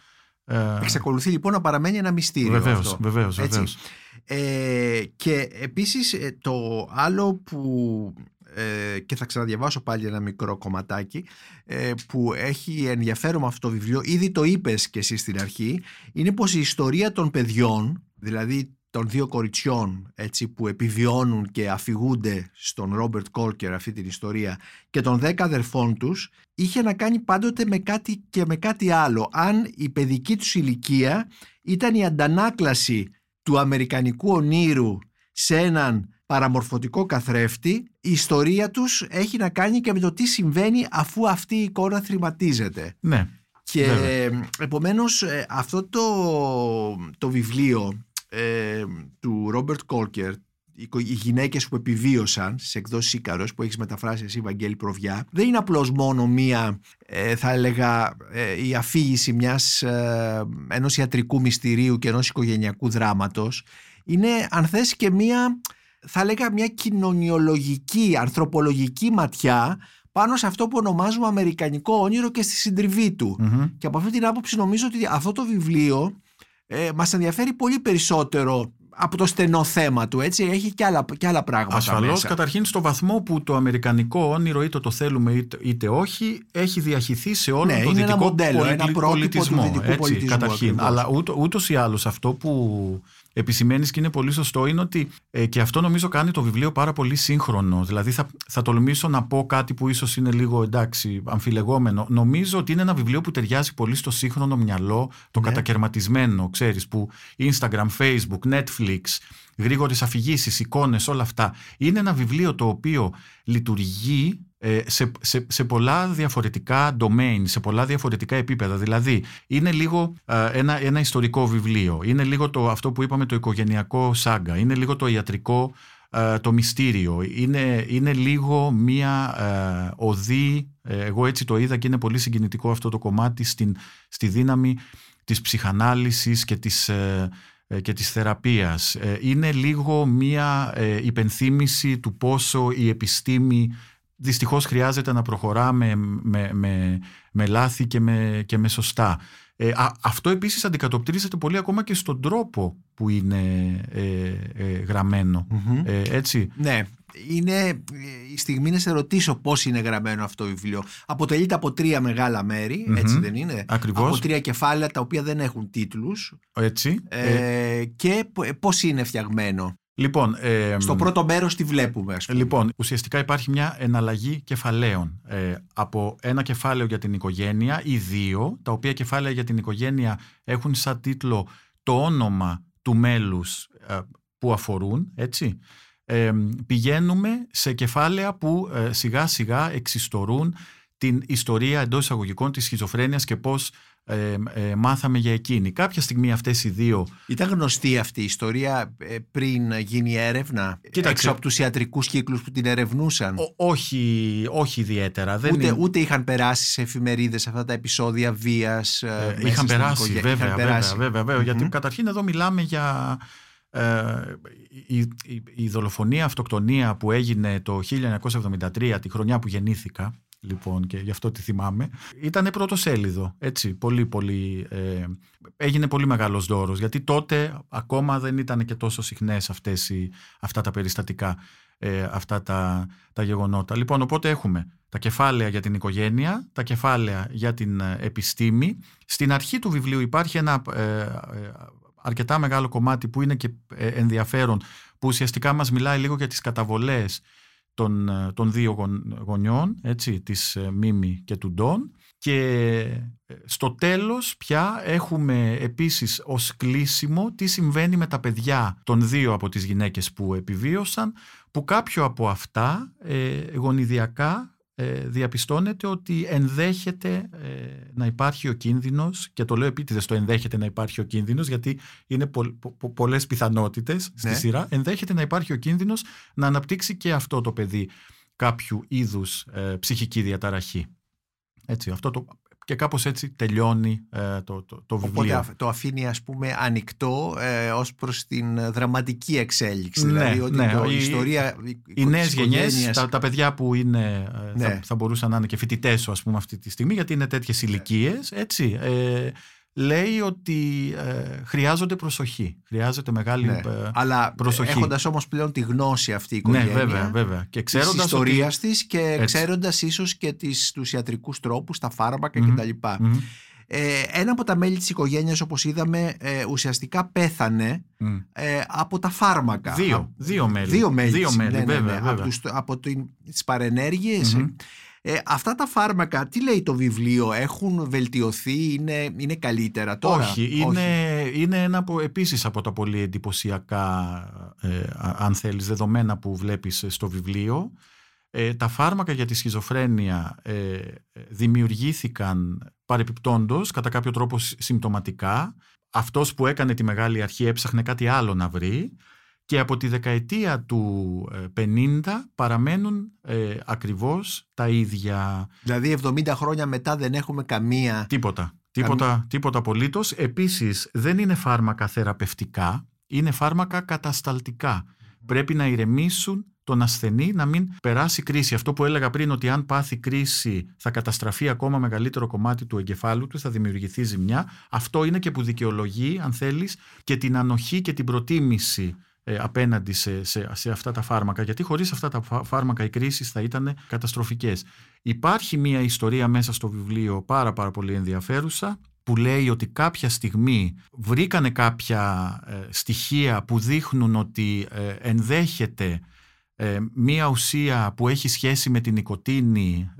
Speaker 1: Ε... Εξακολουθεί λοιπόν να παραμένει ένα μυστήριο
Speaker 3: βεβαίως,
Speaker 1: αυτό.
Speaker 3: Βεβαίως, βεβαίως.
Speaker 1: Ε, και επίσης ε, το άλλο που ε, και θα ξαναδιαβάσω πάλι ένα μικρό κομματάκι ε, που έχει ενδιαφέρον με αυτό το βιβλίο ήδη το είπες και εσύ στην αρχή είναι πως η ιστορία των παιδιών δηλαδή των δύο κοριτσιών έτσι, που επιβιώνουν και αφηγούνται στον Ρόμπερτ Κόλκερ αυτή την ιστορία και των δέκα αδερφών τους είχε να κάνει πάντοτε με κάτι και με κάτι άλλο αν η παιδική τους ηλικία ήταν η αντανάκλαση του αμερικανικού ονείρου σε έναν παραμορφωτικό καθρέφτη, η ιστορία τους έχει να κάνει και με το τι συμβαίνει αφού αυτή η εικόνα θρηματίζεται.
Speaker 3: Ναι.
Speaker 1: Και βέβαια. επομένως ε, αυτό το, το βιβλίο ε, του Ρόμπερτ Κόλκερ οι γυναίκες που επιβίωσαν στις εκδόσεις Ίκαρος που έχεις μεταφράσει εσύ Βαγγέλη Προβιά δεν είναι απλώς μόνο μία ε, θα έλεγα ε, η αφήγηση μιας ε, ενός ιατρικού μυστηρίου και ενός οικογενειακού δράματος είναι αν θες και μία θα έλεγα μια κοινωνιολογική, ανθρωπολογική ματιά πάνω σε αυτό που ονομάζουμε αμερικανικό όνειρο και στη συντριβή του. Και από αυτή την άποψη νομίζω ότι αυτό το βιβλίο ε, μας ενδιαφέρει πολύ περισσότερο από το στενό θέμα του, έτσι, έχει και άλλα, και άλλα πράγματα
Speaker 3: Ασφαλώς, καταρχήν στο βαθμό που το αμερικανικό όνειρο είτε το θέλουμε είτε, είτε όχι έχει διαχυθεί σε όλο
Speaker 1: ναι,
Speaker 3: το δυτικό
Speaker 1: μοντέλο, ένα πολιτισμό, του έτσι, πολιτισμού
Speaker 3: καταρχήν. Αλλά ούτω, ούτως ή άλλως αυτό που επισημαίνεις και είναι πολύ σωστό είναι ότι ε, και αυτό νομίζω κάνει το βιβλίο πάρα πολύ σύγχρονο. Δηλαδή θα, θα τολμήσω να πω κάτι που ίσως είναι λίγο εντάξει, αμφιλεγόμενο. Νομίζω ότι είναι ένα βιβλίο που ταιριάζει πολύ στο σύγχρονο μυαλό, το ναι. κατακαιρματισμένο, ξέρεις, που Instagram, Facebook, Netflix, κλικς, γρήγορες αφηγήσεις, εικόνες, όλα αυτά. Είναι ένα βιβλίο το οποίο λειτουργεί ε, σε, σε, σε πολλά διαφορετικά domain, σε πολλά διαφορετικά επίπεδα. Δηλαδή, είναι λίγο ε, ένα, ένα ιστορικό βιβλίο, είναι λίγο το, αυτό που είπαμε το οικογενειακό σάγκα, είναι λίγο το ιατρικό ε, το μυστήριο, είναι, είναι λίγο μία οδή, εγώ έτσι το είδα και είναι πολύ συγκινητικό αυτό το κομμάτι στην, στη δύναμη της ψυχανάλυσης και της, και της θεραπείας. Είναι λίγο μία υπενθύμηση του πόσο η επιστήμη δυστυχώς χρειάζεται να προχωράμε με, με, με λάθη και με, και με σωστά. Ε, αυτό επίσης αντικατοπτρίζεται πολύ ακόμα και στον τρόπο που είναι ε, ε, γραμμενο ε, έτσι.
Speaker 1: Ναι, είναι η στιγμή να σε ρωτήσω πώς είναι γραμμένο αυτό το βιβλίο. Αποτελείται από τρία μεγάλα έτσι δεν είναι;
Speaker 3: Ακριβώς.
Speaker 1: Από τρία κεφάλαια τα οποία δεν έχουν τίτλους.
Speaker 3: Έτσι.
Speaker 1: Ε, και πώς είναι φτιαγμένο;
Speaker 3: Λοιπόν,
Speaker 1: ε, Στο πρώτο μέρος τη βλέπουμε, ας πούμε.
Speaker 3: Λοιπόν, ουσιαστικά υπάρχει μια εναλλαγή κεφαλαίων. Ε, από ένα κεφάλαιο για την οικογένεια ή δύο, τα οποία κεφάλαια για την οικογένεια έχουν σαν τίτλο το όνομα του μέλους ε, που αφορούν, έτσι. Ε, πηγαίνουμε σε κεφάλαια που ε, σιγά σιγά εξιστορούν την ιστορία εντός εισαγωγικών της σχιζοφρένειας και πώς ε, ε, μάθαμε για εκείνη. Κάποια στιγμή αυτές οι δύο...
Speaker 1: Ήταν γνωστή αυτή η ιστορία ε, πριν γίνει έρευνα Κοίταξε, έξω από τους ιατρικούς κύκλους που την ερευνούσαν;
Speaker 3: όχι, όχι ιδιαίτερα. Δεν
Speaker 1: ούτε, ούτε είχαν περάσει σε εφημερίδες αυτά τα επεισόδια βίας.
Speaker 3: Ε, είχαν, περάσει, βέβαια, είχαν περάσει, βέβαια, βέβαια, Γιατί καταρχήν εδώ μιλάμε για... η, η, η δολοφονία αυτοκτονία που έγινε το 1973 τη χρονιά που γεννήθηκα λοιπόν και γι' αυτό τη θυμάμαι. Ήταν πρώτο σέλιδο, έτσι, πολύ πολύ, ε, έγινε πολύ μεγάλος δώρος, γιατί τότε ακόμα δεν ήταν και τόσο συχνές αυτές οι, αυτά τα περιστατικά, ε, αυτά τα, τα γεγονότα. Λοιπόν, οπότε έχουμε τα κεφάλαια για την οικογένεια, τα κεφάλαια για την ε, επιστήμη. Στην αρχή του βιβλίου υπάρχει ένα ε, αρκετά μεγάλο κομμάτι που είναι και ενδιαφέρον, που ουσιαστικά μας μιλάει λίγο για τις καταβολές των, ε, των δύο γονιών, έτσι, της ε, Μίμη και του Ντόν. Και ε, στο τέλος πια έχουμε επίσης ως κλείσιμο τι συμβαίνει με τα παιδιά των δύο από τις γυναίκες που επιβίωσαν, που κάποιο από αυτά ε, γονιδιακά ε, διαπιστώνεται ότι ενδέχεται ε, να υπάρχει ο κίνδυνος και το λέω επίτηδες το ενδέχεται να υπάρχει ο κίνδυνος γιατί είναι πο, πο, πολλές πιθανότητες στη ναι. σειρά ενδέχεται να υπάρχει ο κίνδυνος να αναπτύξει και αυτό το παιδί κάποιου είδους ε, ψυχική διαταραχή. Έτσι, αυτό το και κάπως έτσι τελειώνει ε, το, το, το βιβλίο.
Speaker 1: Οπότε το αφήνει ας πούμε ανοιχτό ε, ως προς την δραματική εξέλιξη.
Speaker 3: Ναι,
Speaker 1: δηλαδή ότι
Speaker 3: ναι,
Speaker 1: το, η, ιστορία
Speaker 3: Οι νέες γενιές, τα, τα παιδιά που είναι, ε, ναι. θα, θα, μπορούσαν να είναι και φοιτητές ας πούμε αυτή τη στιγμή γιατί είναι τέτοιες ηλικίες, έτσι. Ε, λέει ότι ε, χρειάζονται προσοχή. Χρειάζεται μεγάλη ναι, ε,
Speaker 1: αλλά
Speaker 3: προσοχή.
Speaker 1: Έχοντας όμως πλέον τη γνώση αυτή η οικογένεια.
Speaker 3: Ναι, βέβαια, βέβαια. Και
Speaker 1: ξέροντας. Τη ιστορίας ότι... της και ξέροντας ίσως και τους ιατρικούς τρόπους, τα φάρμακα mm-hmm. κτλ. Mm-hmm. Ε, ένα από τα μέλη της οικογένειας όπως είδαμε ε, ουσιαστικά πέθανε mm. ε, από τα φάρμακα.
Speaker 3: Δύο, δύο μέλη.
Speaker 1: Δύο μέλη,
Speaker 3: δύο μέλη ναι,
Speaker 1: ναι,
Speaker 3: βέβαια,
Speaker 1: ναι, Από, τους, από τις παρενέργειες mm-hmm. Ε, αυτά τα φάρμακα, τι λέει το βιβλίο, έχουν βελτιωθεί, είναι, είναι καλύτερα τώρα;
Speaker 3: Όχι, είναι, είναι ένα από, επίσης από τα πολύ εντυπωσιακά, ε, αν θέλεις, δεδομένα που βλέπεις στο βιβλίο. Ε, τα φάρμακα για τη σχιζοφρένεια ε, δημιουργήθηκαν παρεπιπτόντος, κατά κάποιο τρόπο συμπτωματικά. Αυτός που έκανε τη μεγάλη αρχή έψαχνε κάτι άλλο να βρει και από τη δεκαετία του 50 ε, παραμένουν ε, ακριβώς τα ίδια.
Speaker 1: Δηλαδή 70 χρόνια μετά δεν έχουμε καμία...
Speaker 3: Τίποτα. Τίποτα, τίποτα απολύτως. Επίσης δεν είναι φάρμακα θεραπευτικά, είναι φάρμακα κατασταλτικά. Πρέπει να ηρεμήσουν τον ασθενή να μην περάσει κρίση. Αυτό που έλεγα πριν ότι αν πάθει κρίση θα καταστραφεί ακόμα μεγαλύτερο κομμάτι του εγκεφάλου του, θα δημιουργηθεί ζημιά. Αυτό είναι και που δικαιολογεί, αν θέλεις, και την ανοχή και την προτίμηση ε, απέναντι σε, σε, σε, αυτά τα φάρμακα, γιατί χωρίς αυτά τα φάρμακα οι κρίσεις θα ήταν καταστροφικές. Υπάρχει μια ιστορία μέσα στο βιβλίο πάρα πάρα πολύ ενδιαφέρουσα, που λέει ότι κάποια στιγμή βρήκανε κάποια ε, στοιχεία που δείχνουν ότι ε, ενδέχεται μία ουσία που έχει σχέση με την νοικοτήνη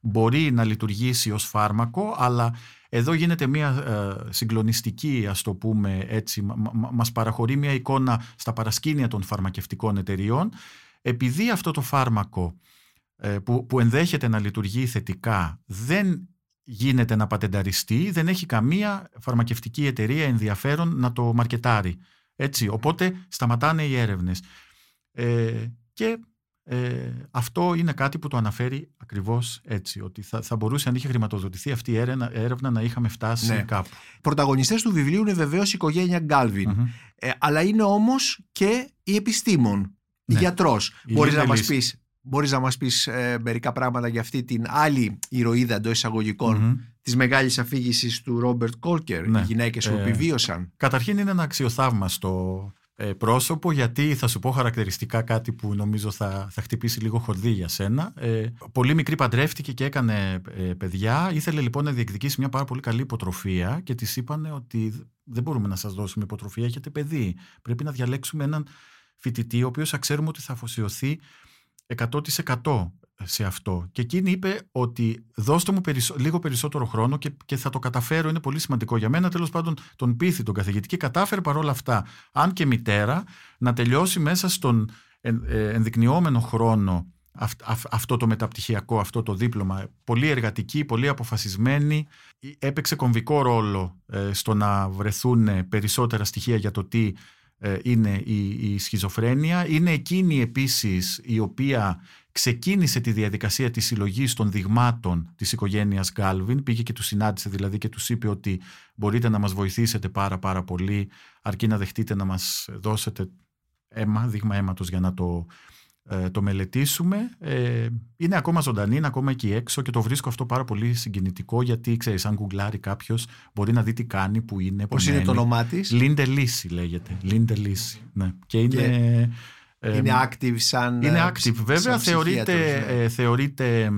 Speaker 3: μπορεί να λειτουργήσει ως φάρμακο, αλλά εδώ γίνεται μια ε, συγκλονιστική, ας το πούμε έτσι, μας παραχωρεί μια εικόνα στα παρασκήνια των φαρμακευτικών εταιριών. Επειδή αυτό το φάρμακο ε, που, που ενδέχεται να λειτουργεί θετικά δεν γίνεται να πατενταριστεί, δεν έχει καμία φαρμακευτική εταιρεία ενδιαφέρον να το μαρκετάρει. Έτσι, οπότε σταματάνε οι έρευνες. Ε, και ε, αυτό είναι κάτι που το αναφέρει ακριβώς έτσι, ότι θα, θα μπορούσε αν είχε χρηματοδοτηθεί αυτή η έρευνα, έρευνα να είχαμε φτάσει ναι. κάπου.
Speaker 1: Πρωταγωνιστές του βιβλίου είναι βεβαίως η οικογένεια Γκάλβιν, ε, αλλά είναι όμως και η επιστήμον, η ναι. γιατρός. Μπορείς να μας πεις Μπορείς να μας πεις ε, μερικά πράγματα για αυτή την άλλη ηρωίδα εντός εισαγωγικών mm-hmm. της μεγάλης αφήγησης του Ρόμπερτ Κόλκερ, ναι. οι γυναίκες που ε, επιβίωσαν.
Speaker 3: Καταρχήν είναι ένα αξιοθαύμαστο ε, πρόσωπο γιατί θα σου πω χαρακτηριστικά κάτι που νομίζω θα, θα χτυπήσει λίγο χορδί για σένα. Ε, πολύ μικρή παντρεύτηκε και έκανε ε, παιδιά. Ήθελε λοιπόν να διεκδικήσει μια πάρα πολύ καλή υποτροφία και της είπανε ότι δεν μπορούμε να σας δώσουμε υποτροφία, έχετε παιδί. Πρέπει να διαλέξουμε έναν φοιτητή ο οποίος θα ξέρουμε ότι θα αφοσιωθεί 100% σε αυτό. Και εκείνη είπε ότι δώστε μου λίγο περισσότερο χρόνο και, και θα το καταφέρω, είναι πολύ σημαντικό για μένα. Τέλος πάντων τον πείθει τον καθηγητή και κατάφερε παρόλα αυτά, αν και μητέρα, να τελειώσει μέσα στον ε, ενδεικνυόμενο χρόνο αυτό το μεταπτυχιακό, αυτό το δίπλωμα. Πολύ εργατική, πολύ αποφασισμένη. Έπαιξε κομβικό ρόλο ε, στο να βρεθούν περισσότερα στοιχεία για το τι ε, είναι η, η σχιζοφρένεια. Είναι εκείνη επίσης η οποία ξεκίνησε τη διαδικασία της συλλογής των δειγμάτων της οικογένειας Γκάλβιν, πήγε και του συνάντησε δηλαδή και τους είπε ότι μπορείτε να μας βοηθήσετε πάρα πάρα πολύ αρκεί να δεχτείτε να μας δώσετε αίμα, δείγμα αίματος για να το ε, το μελετήσουμε. Ε, είναι ακόμα ζωντανή, είναι ακόμα εκεί έξω και το βρίσκω αυτό πάρα πολύ συγκινητικό γιατί ξέρεις, αν γκουγκλάρει κάποιος μπορεί να δει τι κάνει, που είναι.
Speaker 1: Πώς είναι το όνομά της,
Speaker 3: Λίντε Λύση λέγεται. Λίντε Λύση. Ναι. Και είναι.
Speaker 1: Ε, είναι active σαν.
Speaker 3: Είναι ε, active. Βέβαια, θεωρείται, ναι. θεωρείται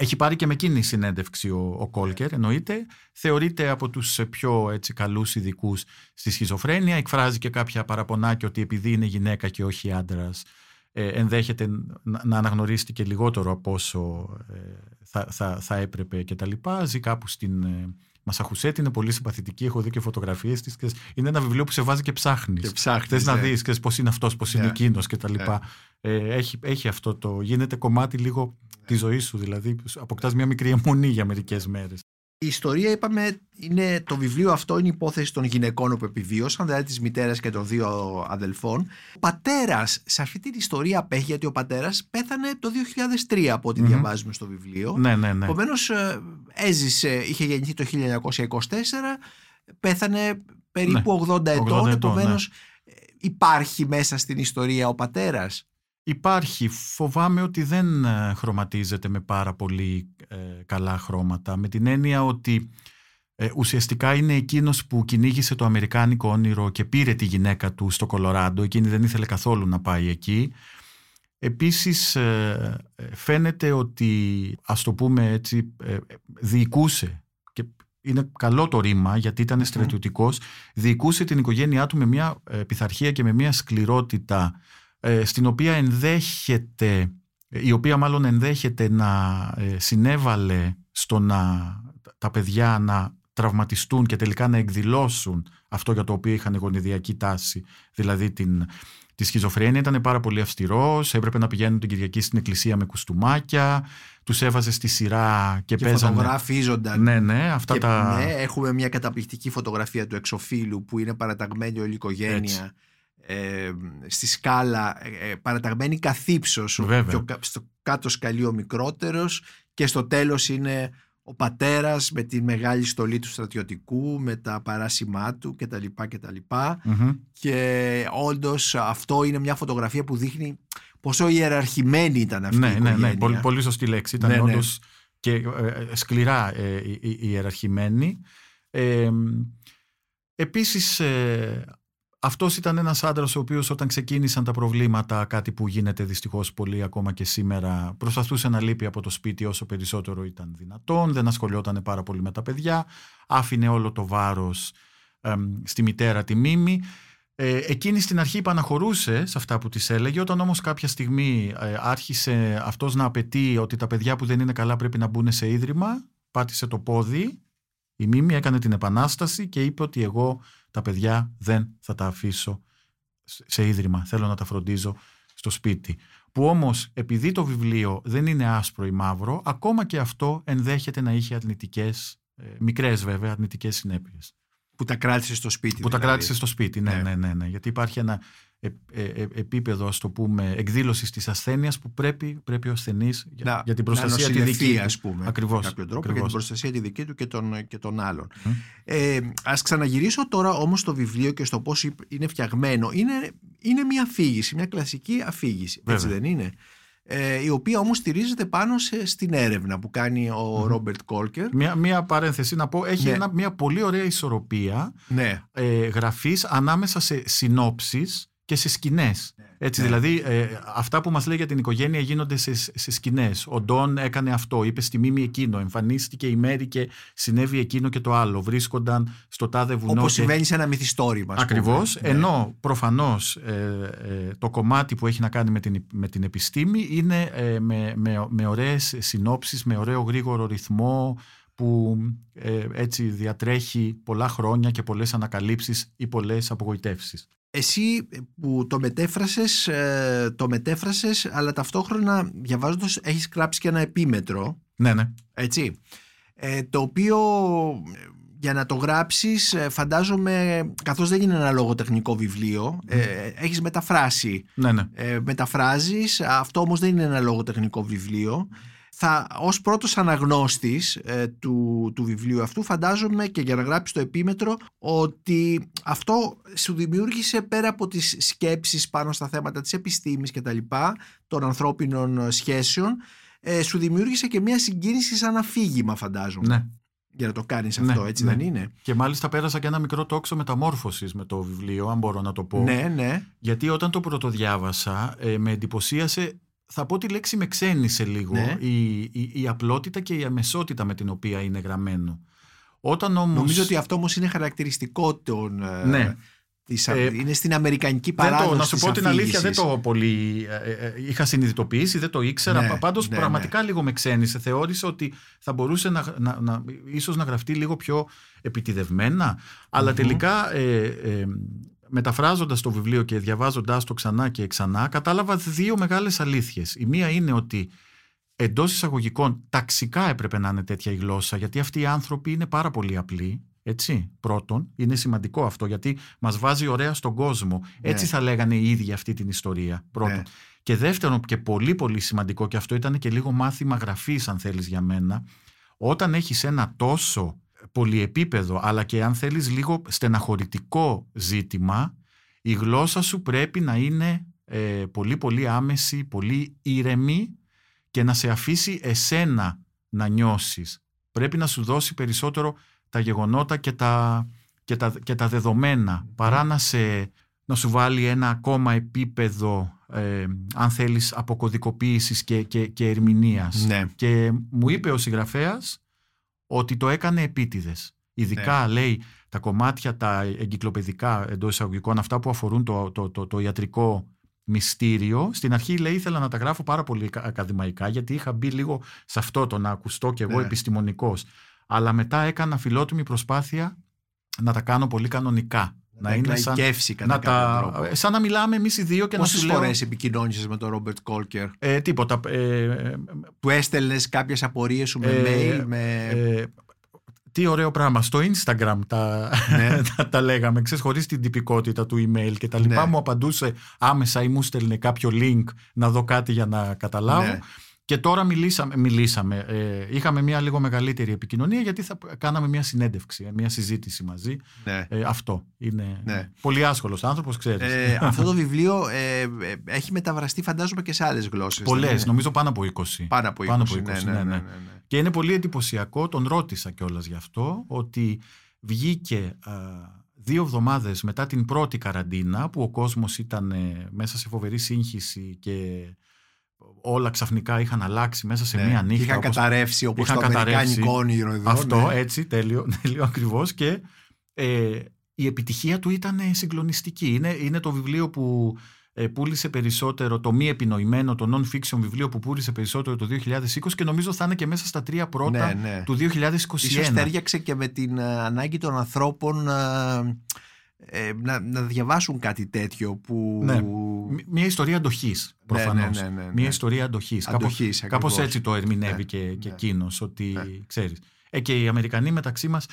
Speaker 3: έχει πάρει και με εκείνη συνέντευξη ο, ο Κόλκερ, εννοείται. Θεωρείται από τους πιο έτσι, καλούς ειδικούς στη σχιζοφρένεια. Εκφράζει και κάποια παραπονάκια ότι επειδή είναι γυναίκα και όχι άντρας, ε, ενδέχεται να αναγνωρίσει και λιγότερο από όσο ε, θα, θα, θα έπρεπε και τα λοιπά. Ζει κάπου στην ε, Μασαχουσέτη, είναι πολύ συμπαθητική, έχω δει και φωτογραφίες της. Είναι ένα βιβλίο που σε βάζει και ψάχνεις. Και
Speaker 1: ψάχνεις,
Speaker 3: να ναι. δεις πώς είναι αυτός, πώς είναι ναι. εκείνος και τα λοιπά. έχει, έχει αυτό το, γίνεται κομμάτι λίγο της ζωής σου, δηλαδή αποκτάς μια μικρή αιμονή για μερικές μέρες.
Speaker 1: Η ιστορία, είπαμε, είναι το βιβλίο αυτό είναι η υπόθεση των γυναικών που επιβίωσαν, δηλαδή της μητέρας και των δύο αδελφών. Ο πατέρας σε αυτή την ιστορία απέχει, γιατί ο πατέρας πέθανε το 2003, από ό,τι διαβάζουμε στο βιβλίο.
Speaker 3: Ναι, ναι, ναι.
Speaker 1: Επομένως, ε, έζησε, είχε γεννηθεί το 1924, πέθανε περίπου 80 ναι, ετών. Επομένως, ναι. υπάρχει μέσα στην ιστορία ο πατέρας.
Speaker 3: Υπάρχει. Φοβάμαι ότι δεν ε, χρωματίζεται με πάρα πολύ ε, καλά χρώματα. Με την έννοια ότι ε, ουσιαστικά είναι εκείνος που κυνήγησε το αμερικάνικο όνειρο και πήρε τη γυναίκα του στο Κολοράντο. Εκείνη δεν ήθελε καθόλου να πάει εκεί. Επίσης φαίνεται ότι, ας το πούμε έτσι, διοικούσε και είναι καλό το ρήμα γιατί ήταν στρατιωτικός, διοικούσε την οικογένειά του με μια πειθαρχία και με μια σκληρότητα ε, στην οποία ενδέχεται, η οποία μάλλον ενδέχεται να ε, συνέβαλε στο να τα παιδιά να τραυματιστούν και τελικά να εκδηλώσουν αυτό για το οποίο είχαν γονιδιακή τάση, δηλαδή την, τη σχιζοφρένεια. Ήταν πάρα πολύ αυστηρός. Έπρεπε να πηγαίνουν την Κυριακή στην εκκλησία με κουστούμάκια. Τους έβαζε στη σειρά και, και παίζανε.
Speaker 1: Φωτογραφίζονταν.
Speaker 3: Ναι, ναι, αυτά
Speaker 1: και,
Speaker 3: τα.
Speaker 1: Ναι, έχουμε μια καταπληκτική φωτογραφία του εξοφίλου που είναι παραταγμένη όλη η οικογένεια ε, στη σκάλα ε, ε παραταγμένη καθύψος στο κάτω σκαλί ο μικρότερος και στο τέλος είναι ο πατέρας με τη μεγάλη στολή του στρατιωτικού με τα παράσημά του κτλ. κτλ. Mm-hmm. Και όντως αυτό είναι μια φωτογραφία που δείχνει πόσο ιεραρχημένη ήταν αυτή
Speaker 3: ναι,
Speaker 1: η οικογένεια.
Speaker 3: Ναι, ναι, πολύ, πολύ σωστή λέξη. Ήταν ναι, ναι. όντως και ε, σκληρά ε, ιεραρχημένη. Ε, επίσης αυτός ήταν ένας άντρας ο οποίος όταν ξεκίνησαν τα προβλήματα, κάτι που γίνεται δυστυχώς πολύ ακόμα και σήμερα, προσπαθούσε να λείπει από το σπίτι όσο περισσότερο ήταν δυνατόν, δεν ασχολιόταν πάρα πολύ με τα παιδιά, άφηνε όλο το βάρος στη μητέρα τη Μίμη. Ε, εκείνη στην αρχή υπαναχωρούσε σε αυτά που της έλεγε, όταν όμως κάποια στιγμή ε, άρχισε αυτός να απαιτεί ότι τα παιδιά που δεν είναι καλά πρέπει να μπουν σε ίδρυμα, πάτησε το πόδι, η Μίμη έκανε την επανάσταση και είπε ότι εγώ τα παιδιά δεν θα τα αφήσω σε ίδρυμα, θέλω να τα φροντίζω στο σπίτι. Που όμως επειδή το βιβλίο δεν είναι άσπρο ή μαύρο, ακόμα και αυτό ενδέχεται να είχε αρνητικές, ε, μικρές βέβαια, αρνητικές συνέπειες.
Speaker 1: Που τα κράτησε στο σπίτι.
Speaker 3: Που
Speaker 1: δηλαδή.
Speaker 3: τα κράτησε στο σπίτι, ναι,
Speaker 1: Ναι.
Speaker 3: ναι, ναι, ναι. Γιατί υπάρχει ένα ε, ε, ε, επίπεδο, ας το πούμε, εκδήλωσης της ασθένειας που πρέπει, πρέπει ο ασθενής για,
Speaker 1: Να-
Speaker 3: για την προστασία
Speaker 1: να
Speaker 3: τη δική
Speaker 1: νοσηλευτεί,
Speaker 3: του.
Speaker 1: ας πούμε,
Speaker 3: Ακριβώς,
Speaker 1: με κάποιον τρόπο για
Speaker 3: ακριβώς.
Speaker 1: την προστασία τη δική του και των, και των άλλων.
Speaker 3: Μμ.
Speaker 1: Ε, ας ξαναγυρίσω τώρα όμως στο βιβλίο και στο πώς υπ- είναι φτιαγμένο. Είναι, είναι μια αφήγηση, μια κλασική αφήγηση, έτσι
Speaker 3: Βέβαια.
Speaker 1: δεν είναι; Ε, η οποία όμως στηρίζεται πάνω σε, στην έρευνα που κάνει ο Ρόμπερτ Κόλκερ.
Speaker 3: Μια, μια παρένθεση να πω, έχει
Speaker 1: Ναι.
Speaker 3: ένα, μια πολύ ωραία ισορροπία
Speaker 1: Ναι,
Speaker 3: ε, γραφής ανάμεσα σε συνόψεις και σε σκηνές. Έτσι,
Speaker 1: Ναι.
Speaker 3: δηλαδή, ε, αυτά που μας λέει για την οικογένεια γίνονται σε, σε σκηνές. Ο Ντόν έκανε αυτό, είπε στη Μίμη εκείνο, εμφανίστηκε η Μέρη και συνέβη εκείνο και το άλλο. Βρίσκονταν στο τάδε βουνό.
Speaker 1: όπως
Speaker 3: και-
Speaker 1: συμβαίνει σε ένα μυθιστόρημα. ας πούμε.
Speaker 3: Ακριβώς,
Speaker 1: Ναι.
Speaker 3: ενώ προφανώς ε, ε, το κομμάτι που έχει να κάνει με την, με την επιστήμη είναι ε, με, με, με ωραίες συνόψεις, με ωραίο γρήγορο ρυθμό που ε, έτσι διατρέχει πολλά χρόνια και πολλές ανακαλύψεις ή πολλές απογοητεύσεις.
Speaker 1: Εσύ που το μετέφρασες, ε, το μετέφρασες αλλά ταυτόχρονα διαβάζοντας έχεις γράψει και ένα επίμετρο
Speaker 3: Ναι, ναι.
Speaker 1: έτσι ε, το οποίο ε, για να το γράψεις ε, φαντάζομαι καθώς δεν είναι ένα λογοτεχνικό βιβλίο ε, έχεις μεταφράσει
Speaker 3: ναι, ναι.
Speaker 1: ε, μεταφράζεις αυτό όμως δεν είναι ένα λογοτεχνικό βιβλίο θα, ως πρώτος αναγνώστης ε, του, του βιβλίου αυτού φαντάζομαι και για να γράψεις το επίμετρο ότι αυτό σου δημιούργησε πέρα από τις σκέψεις πάνω στα θέματα της επιστήμης και τα λοιπά των ανθρώπινων σχέσεων ε, σου δημιούργησε και μια συγκίνηση σαν αφήγημα φαντάζομαι
Speaker 3: ναι.
Speaker 1: για να το κάνεις
Speaker 3: Ναι,
Speaker 1: αυτό έτσι
Speaker 3: ναι.
Speaker 1: δεν είναι;
Speaker 3: Και μάλιστα πέρασα και ένα μικρό τόξο μεταμόρφωσης με το βιβλίο, αν μπορώ να το πω.
Speaker 1: ναι ναι
Speaker 3: Γιατί όταν το πρωτοδιάβασα ε, με εντυπωσίασε, θα πω τη λέξη με ξένησε λίγο,
Speaker 1: Ναι.
Speaker 3: η, η, η απλότητα και η αμεσότητα με την οποία είναι γραμμένο. Όταν όμως...
Speaker 1: Νομίζω ότι αυτό όμως είναι χαρακτηριστικό των, ε,
Speaker 3: Ναι.
Speaker 1: της,
Speaker 3: Ε,
Speaker 1: είναι στην αμερικανική
Speaker 3: δεν
Speaker 1: παράδοση
Speaker 3: το, να σου
Speaker 1: της
Speaker 3: πω την αλήθεια, δεν
Speaker 1: αφήγησης.
Speaker 3: το πολύ ε, ε, ε, είχα συνειδητοποιήσει, δεν το ήξερα.
Speaker 1: Ναι,
Speaker 3: Ναι, Πάντως
Speaker 1: ναι,
Speaker 3: πραγματικά λίγο με ξένησε. Θεώρησα ότι θα μπορούσε να, να, να, ίσως να γραφτεί λίγο πιο επιτιδευμένα. Αλλά
Speaker 1: Μμμ.
Speaker 3: τελικά ε, ε, μεταφράζοντας το βιβλίο και διαβάζοντάς το ξανά και ξανά, κατάλαβα δύο μεγάλες αλήθειες. Η μία είναι ότι εντός εισαγωγικών ταξικά έπρεπε να είναι τέτοια η γλώσσα, γιατί αυτοί οι άνθρωποι είναι πάρα πολύ απλοί. Έτσι, πρώτον, είναι σημαντικό αυτό γιατί μας βάζει ωραία στον κόσμο. Έτσι
Speaker 1: Ναι.
Speaker 3: θα λέγανε οι ίδιοι αυτή την ιστορία. Πρώτον.
Speaker 1: Ναι.
Speaker 3: Και δεύτερον, και πολύ πολύ σημαντικό, και αυτό ήταν και λίγο μάθημα γραφής, αν θέλεις για μένα, όταν έχεις ένα τόσο πολυεπίπεδο, αλλά και αν θέλεις λίγο στεναχωρητικό ζήτημα, η γλώσσα σου πρέπει να είναι ε, πολύ πολύ άμεση, πολύ ήρεμη και να σε αφήσει εσένα να νιώσεις. Πρέπει να σου δώσει περισσότερο τα γεγονότα και τα, και τα, και τα δεδομένα παρά να, σε, να σου βάλει ένα ακόμα επίπεδο ε, αν θέλεις αποκωδικοποίησης και, και, και ερμηνείας.
Speaker 1: Ναι.
Speaker 3: Και μου είπε ο συγγραφέας ότι το έκανε επίτηδες. Ειδικά
Speaker 1: Ναι.
Speaker 3: λέει τα κομμάτια τα εγκυκλοπαιδικά εντός εισαγωγικών, αυτά που αφορούν το, το, το, το ιατρικό μυστήριο. Στην αρχή λέει ήθελα να τα γράφω πάρα πολύ ακα- ακαδημαϊκά γιατί είχα μπει λίγο σε αυτό το να ακουστώ κι εγώ
Speaker 1: Ναι.
Speaker 3: επιστημονικός. Αλλά μετά έκανα φιλότιμη προσπάθεια να τα κάνω πολύ κανονικά.
Speaker 1: Να είναι σαν... κατά
Speaker 3: να
Speaker 1: κάποιο
Speaker 3: τα,
Speaker 1: τρόπο.
Speaker 3: ε, σαν να μιλάμε εμείς οι δύο και
Speaker 1: Πόσες
Speaker 3: να σου λέω...
Speaker 1: φορές επικοινώνησες με τον Ρόμπερτ Κόλκερ;
Speaker 3: Ε, τίποτα. Ε, ε,
Speaker 1: Του έστελνες κάποιες απορίες σου με
Speaker 3: Ε,
Speaker 1: mail με...
Speaker 3: ε, τι ωραίο πράγμα. Στο Instagram τα,
Speaker 1: Ναι. (laughs)
Speaker 3: τα, τα λέγαμε, ξέρεις, χωρίς την τυπικότητα του email και τα λοιπά.
Speaker 1: Ναι.
Speaker 3: Μου απαντούσε άμεσα ή μου στέλνε κάποιο link να δω κάτι για να καταλάβω.
Speaker 1: Ναι.
Speaker 3: Και τώρα μιλήσαμε, μιλήσαμε ε, είχαμε μια λίγο μεγαλύτερη επικοινωνία γιατί θα κάναμε μια συνέντευξη, ε, μια συζήτηση μαζί.
Speaker 1: ναι.
Speaker 3: Ε, αυτό είναι
Speaker 1: Ναι.
Speaker 3: πολύ άσχολος άνθρωπος, ξέρεις.
Speaker 1: Ε, (laughs) αυτό το βιβλίο ε, ε, έχει μεταφραστεί φαντάζομαι και σε άλλες γλώσσες. δεν
Speaker 3: Πολλές,
Speaker 1: είναι;
Speaker 3: νομίζω πάνω από 20.
Speaker 1: Πάνω από 20.
Speaker 3: Πάνω από 20,
Speaker 1: ναι,
Speaker 3: ναι,
Speaker 1: ναι, ναι,
Speaker 3: ναι.
Speaker 1: ναι, ναι.
Speaker 3: Και είναι πολύ εντυπωσιακό, τον ρώτησα κιόλας γι' αυτό, ότι βγήκε α, δύο εβδομάδες μετά την πρώτη καραντίνα που ο κόσμος ήταν ε, μέσα σε φοβερή σύγχυση και όλα ξαφνικά είχαν αλλάξει μέσα σε
Speaker 1: Ναι.
Speaker 3: μία νύχτα.
Speaker 1: Είχαν
Speaker 3: όπως-
Speaker 1: καταρρεύσει όπως
Speaker 3: είχαν
Speaker 1: το
Speaker 3: καταρρεύσει.
Speaker 1: αμερικάνικο όνειρο εδώ.
Speaker 3: Αυτό,
Speaker 1: ναι.
Speaker 3: έτσι, τέλειο, (laughs) τέλειο ακριβώς και ε, η επιτυχία του ήταν συγκλονιστική. Είναι, είναι το βιβλίο που ε, πούλησε περισσότερο, το μη επινοημένο, το non-fiction βιβλίο που πούλησε περισσότερο το 2020 και νομίζω θα είναι και μέσα στα τρία πρώτα
Speaker 1: Ναι, ναι.
Speaker 3: του 2021.
Speaker 1: Ίσως τέριαξε και με την ε, ανάγκη των ανθρώπων ε, ε, να, να διαβάσουν κάτι τέτοιο που...
Speaker 3: Ναι. Μ- Μια ιστορία αντοχής. Προφανώ.
Speaker 1: ναι, ναι, ναι, ναι.
Speaker 3: Μια ιστορία αντοχής.
Speaker 1: Αντοχής,
Speaker 3: Κάπως
Speaker 1: ακριβώς.
Speaker 3: έτσι το ερμηνεύει
Speaker 1: Ναι,
Speaker 3: και, και
Speaker 1: ναι.
Speaker 3: εκείνος. Ότι
Speaker 1: Ναι.
Speaker 3: ξέρεις. Ε, και οι Αμερικανοί μεταξύ μας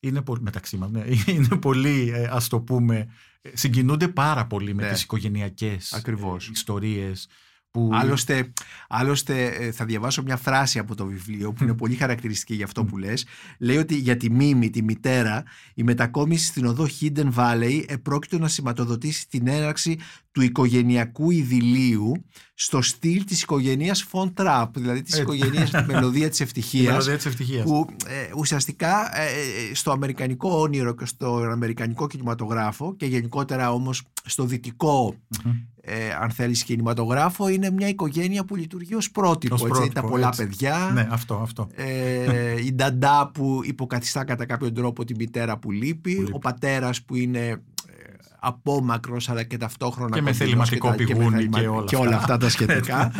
Speaker 3: είναι πολύ. Μεταξύ μας, ναι, (laughs) είναι πολύ, ε, ας το πούμε, ε, συγκινούνται πάρα πολύ με
Speaker 1: Ναι.
Speaker 3: τις οικογενειακές
Speaker 1: Ακριβώς.
Speaker 3: ε, ιστορίες που...
Speaker 1: Άλλωστε, άλλωστε ε, θα διαβάσω μια φράση από το βιβλίο που είναι πολύ χαρακτηριστική για αυτό που λες. Λέει ότι για τη Μίμη, τη μητέρα, η μετακόμιση στην οδό Hidden Valley επρόκειτο να σηματοδοτήσει την έναρξη του οικογενειακού ειδηλίου στο στυλ της οικογένειας Φον Τραπ, δηλαδή της
Speaker 3: Έτσι.
Speaker 1: οικογένειας τη μελωδία της (laughs)
Speaker 3: η
Speaker 1: ευτυχίας.
Speaker 3: μελωδία της ευτυχίας.
Speaker 1: που ε, ουσιαστικά ε, ε, στο αμερικανικό όνειρο και στο αμερικανικό κινηματογράφο και γενικότερα όμως στο δυτικό
Speaker 3: Μμμ.
Speaker 1: ε, αν θέλεις κινηματογράφο είναι μια οικογένεια που λειτουργεί ως πρότυπο,
Speaker 3: Ως
Speaker 1: έτσι,
Speaker 3: πρότυπο,
Speaker 1: τα πολλά
Speaker 3: έτσι.
Speaker 1: παιδιά
Speaker 3: Ναι, αυτό, αυτό.
Speaker 1: ε, η νταντά που υποκαθιστά κατά κάποιον τρόπο τη μητέρα που λείπει,
Speaker 3: Που λείπει.
Speaker 1: ο πατέρας που είναι ε, απόμακρος αλλά και ταυτόχρονα
Speaker 3: Και με
Speaker 1: κοντινός
Speaker 3: θεληματικό
Speaker 1: τα- με
Speaker 3: πηγούνι
Speaker 1: θελημα-
Speaker 3: και όλα
Speaker 1: και
Speaker 3: αυτά.
Speaker 1: όλα αυτά τα σχετικά.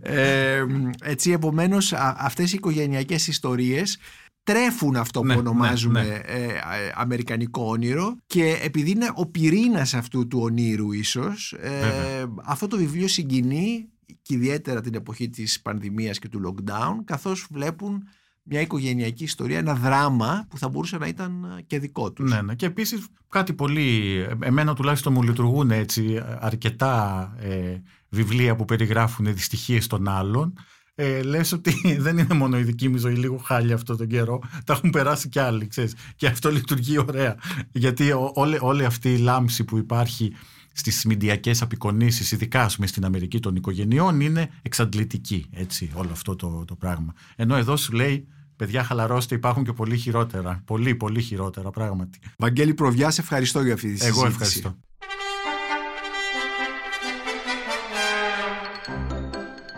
Speaker 1: ε, έτσι επομένως α, αυτές οι οικογενειακές ιστορίες τρέφουν αυτό που
Speaker 3: Ναι, ναι,
Speaker 1: ονομάζουμε
Speaker 3: ναι.
Speaker 1: ε, ε, αμερικανικό όνειρο και επειδή είναι ο πυρήνας αυτού του ονείρου ίσως ε,
Speaker 3: Βέβαια.
Speaker 1: αυτό το βιβλίο συγκινεί και ιδιαίτερα την εποχή της πανδημίας και του lockdown καθώς βλέπουν μια οικογενειακή ιστορία, ένα δράμα που θα μπορούσε να ήταν ε, και δικό τους.
Speaker 3: Ναι, ναι. Και επίσης κάτι πολύ, εμένα τουλάχιστον μου λειτουργούν έτσι αρκετά ε, βιβλία που περιγράφουν δυστυχίες των άλλων. Ε, λες ότι (laughs) δεν είναι μόνο η δική μου ζωή λίγο χάλια αυτό τον καιρό, τα έχουν περάσει κι άλλοι, ξέρεις. Και αυτό λειτουργεί ωραία. Γιατί ό- όλη, όλη αυτή η λάμψη που υπάρχει στις μηντιακές απεικονίσεις, ειδικά ας πούμε, στην Αμερική των οικογενειών, είναι εξαντλητική, έτσι, όλο αυτό το, το πράγμα. Ενώ εδώ σου λέει, παιδιά χαλαρώστε, υπάρχουν και πολύ χειρότερα, πολύ πολύ χειρότερα πράγματι.
Speaker 1: Βαγγέλη Προβιά, σε ευχαριστώ για αυτή τη συζήτηση.
Speaker 3: Εγώ ευχαριστώ.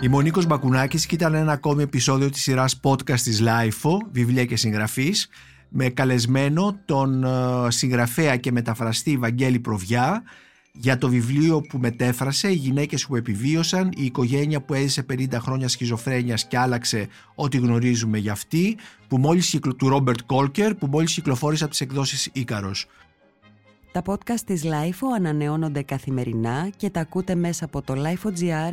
Speaker 1: Η Μονίκος Μπακουνάκης και ήταν ένα ακόμη επεισόδιο της σειράς podcast της LIFO, βιβλία και συγγραφής, με καλεσμένο τον ε, συγγραφέα και μεταφραστή Βαγγέλη Προβιά για το βιβλίο που μετέφρασε «Οι γυναίκες που επιβίωσαν, η οικογένεια που έζησε 50 χρόνια σχιζοφρένειας και άλλαξε ό,τι γνωρίζουμε για αυτή», που μόλις κυκλο... του Ρόμπερτ Κόλκερ, που μόλις κυκλοφόρησε από τις εκδόσεις Ίκαρος.
Speaker 4: Τα podcast της LIFO ανανεώνονται καθημερινά και τα ακούτε μέσα από το LIFO.gr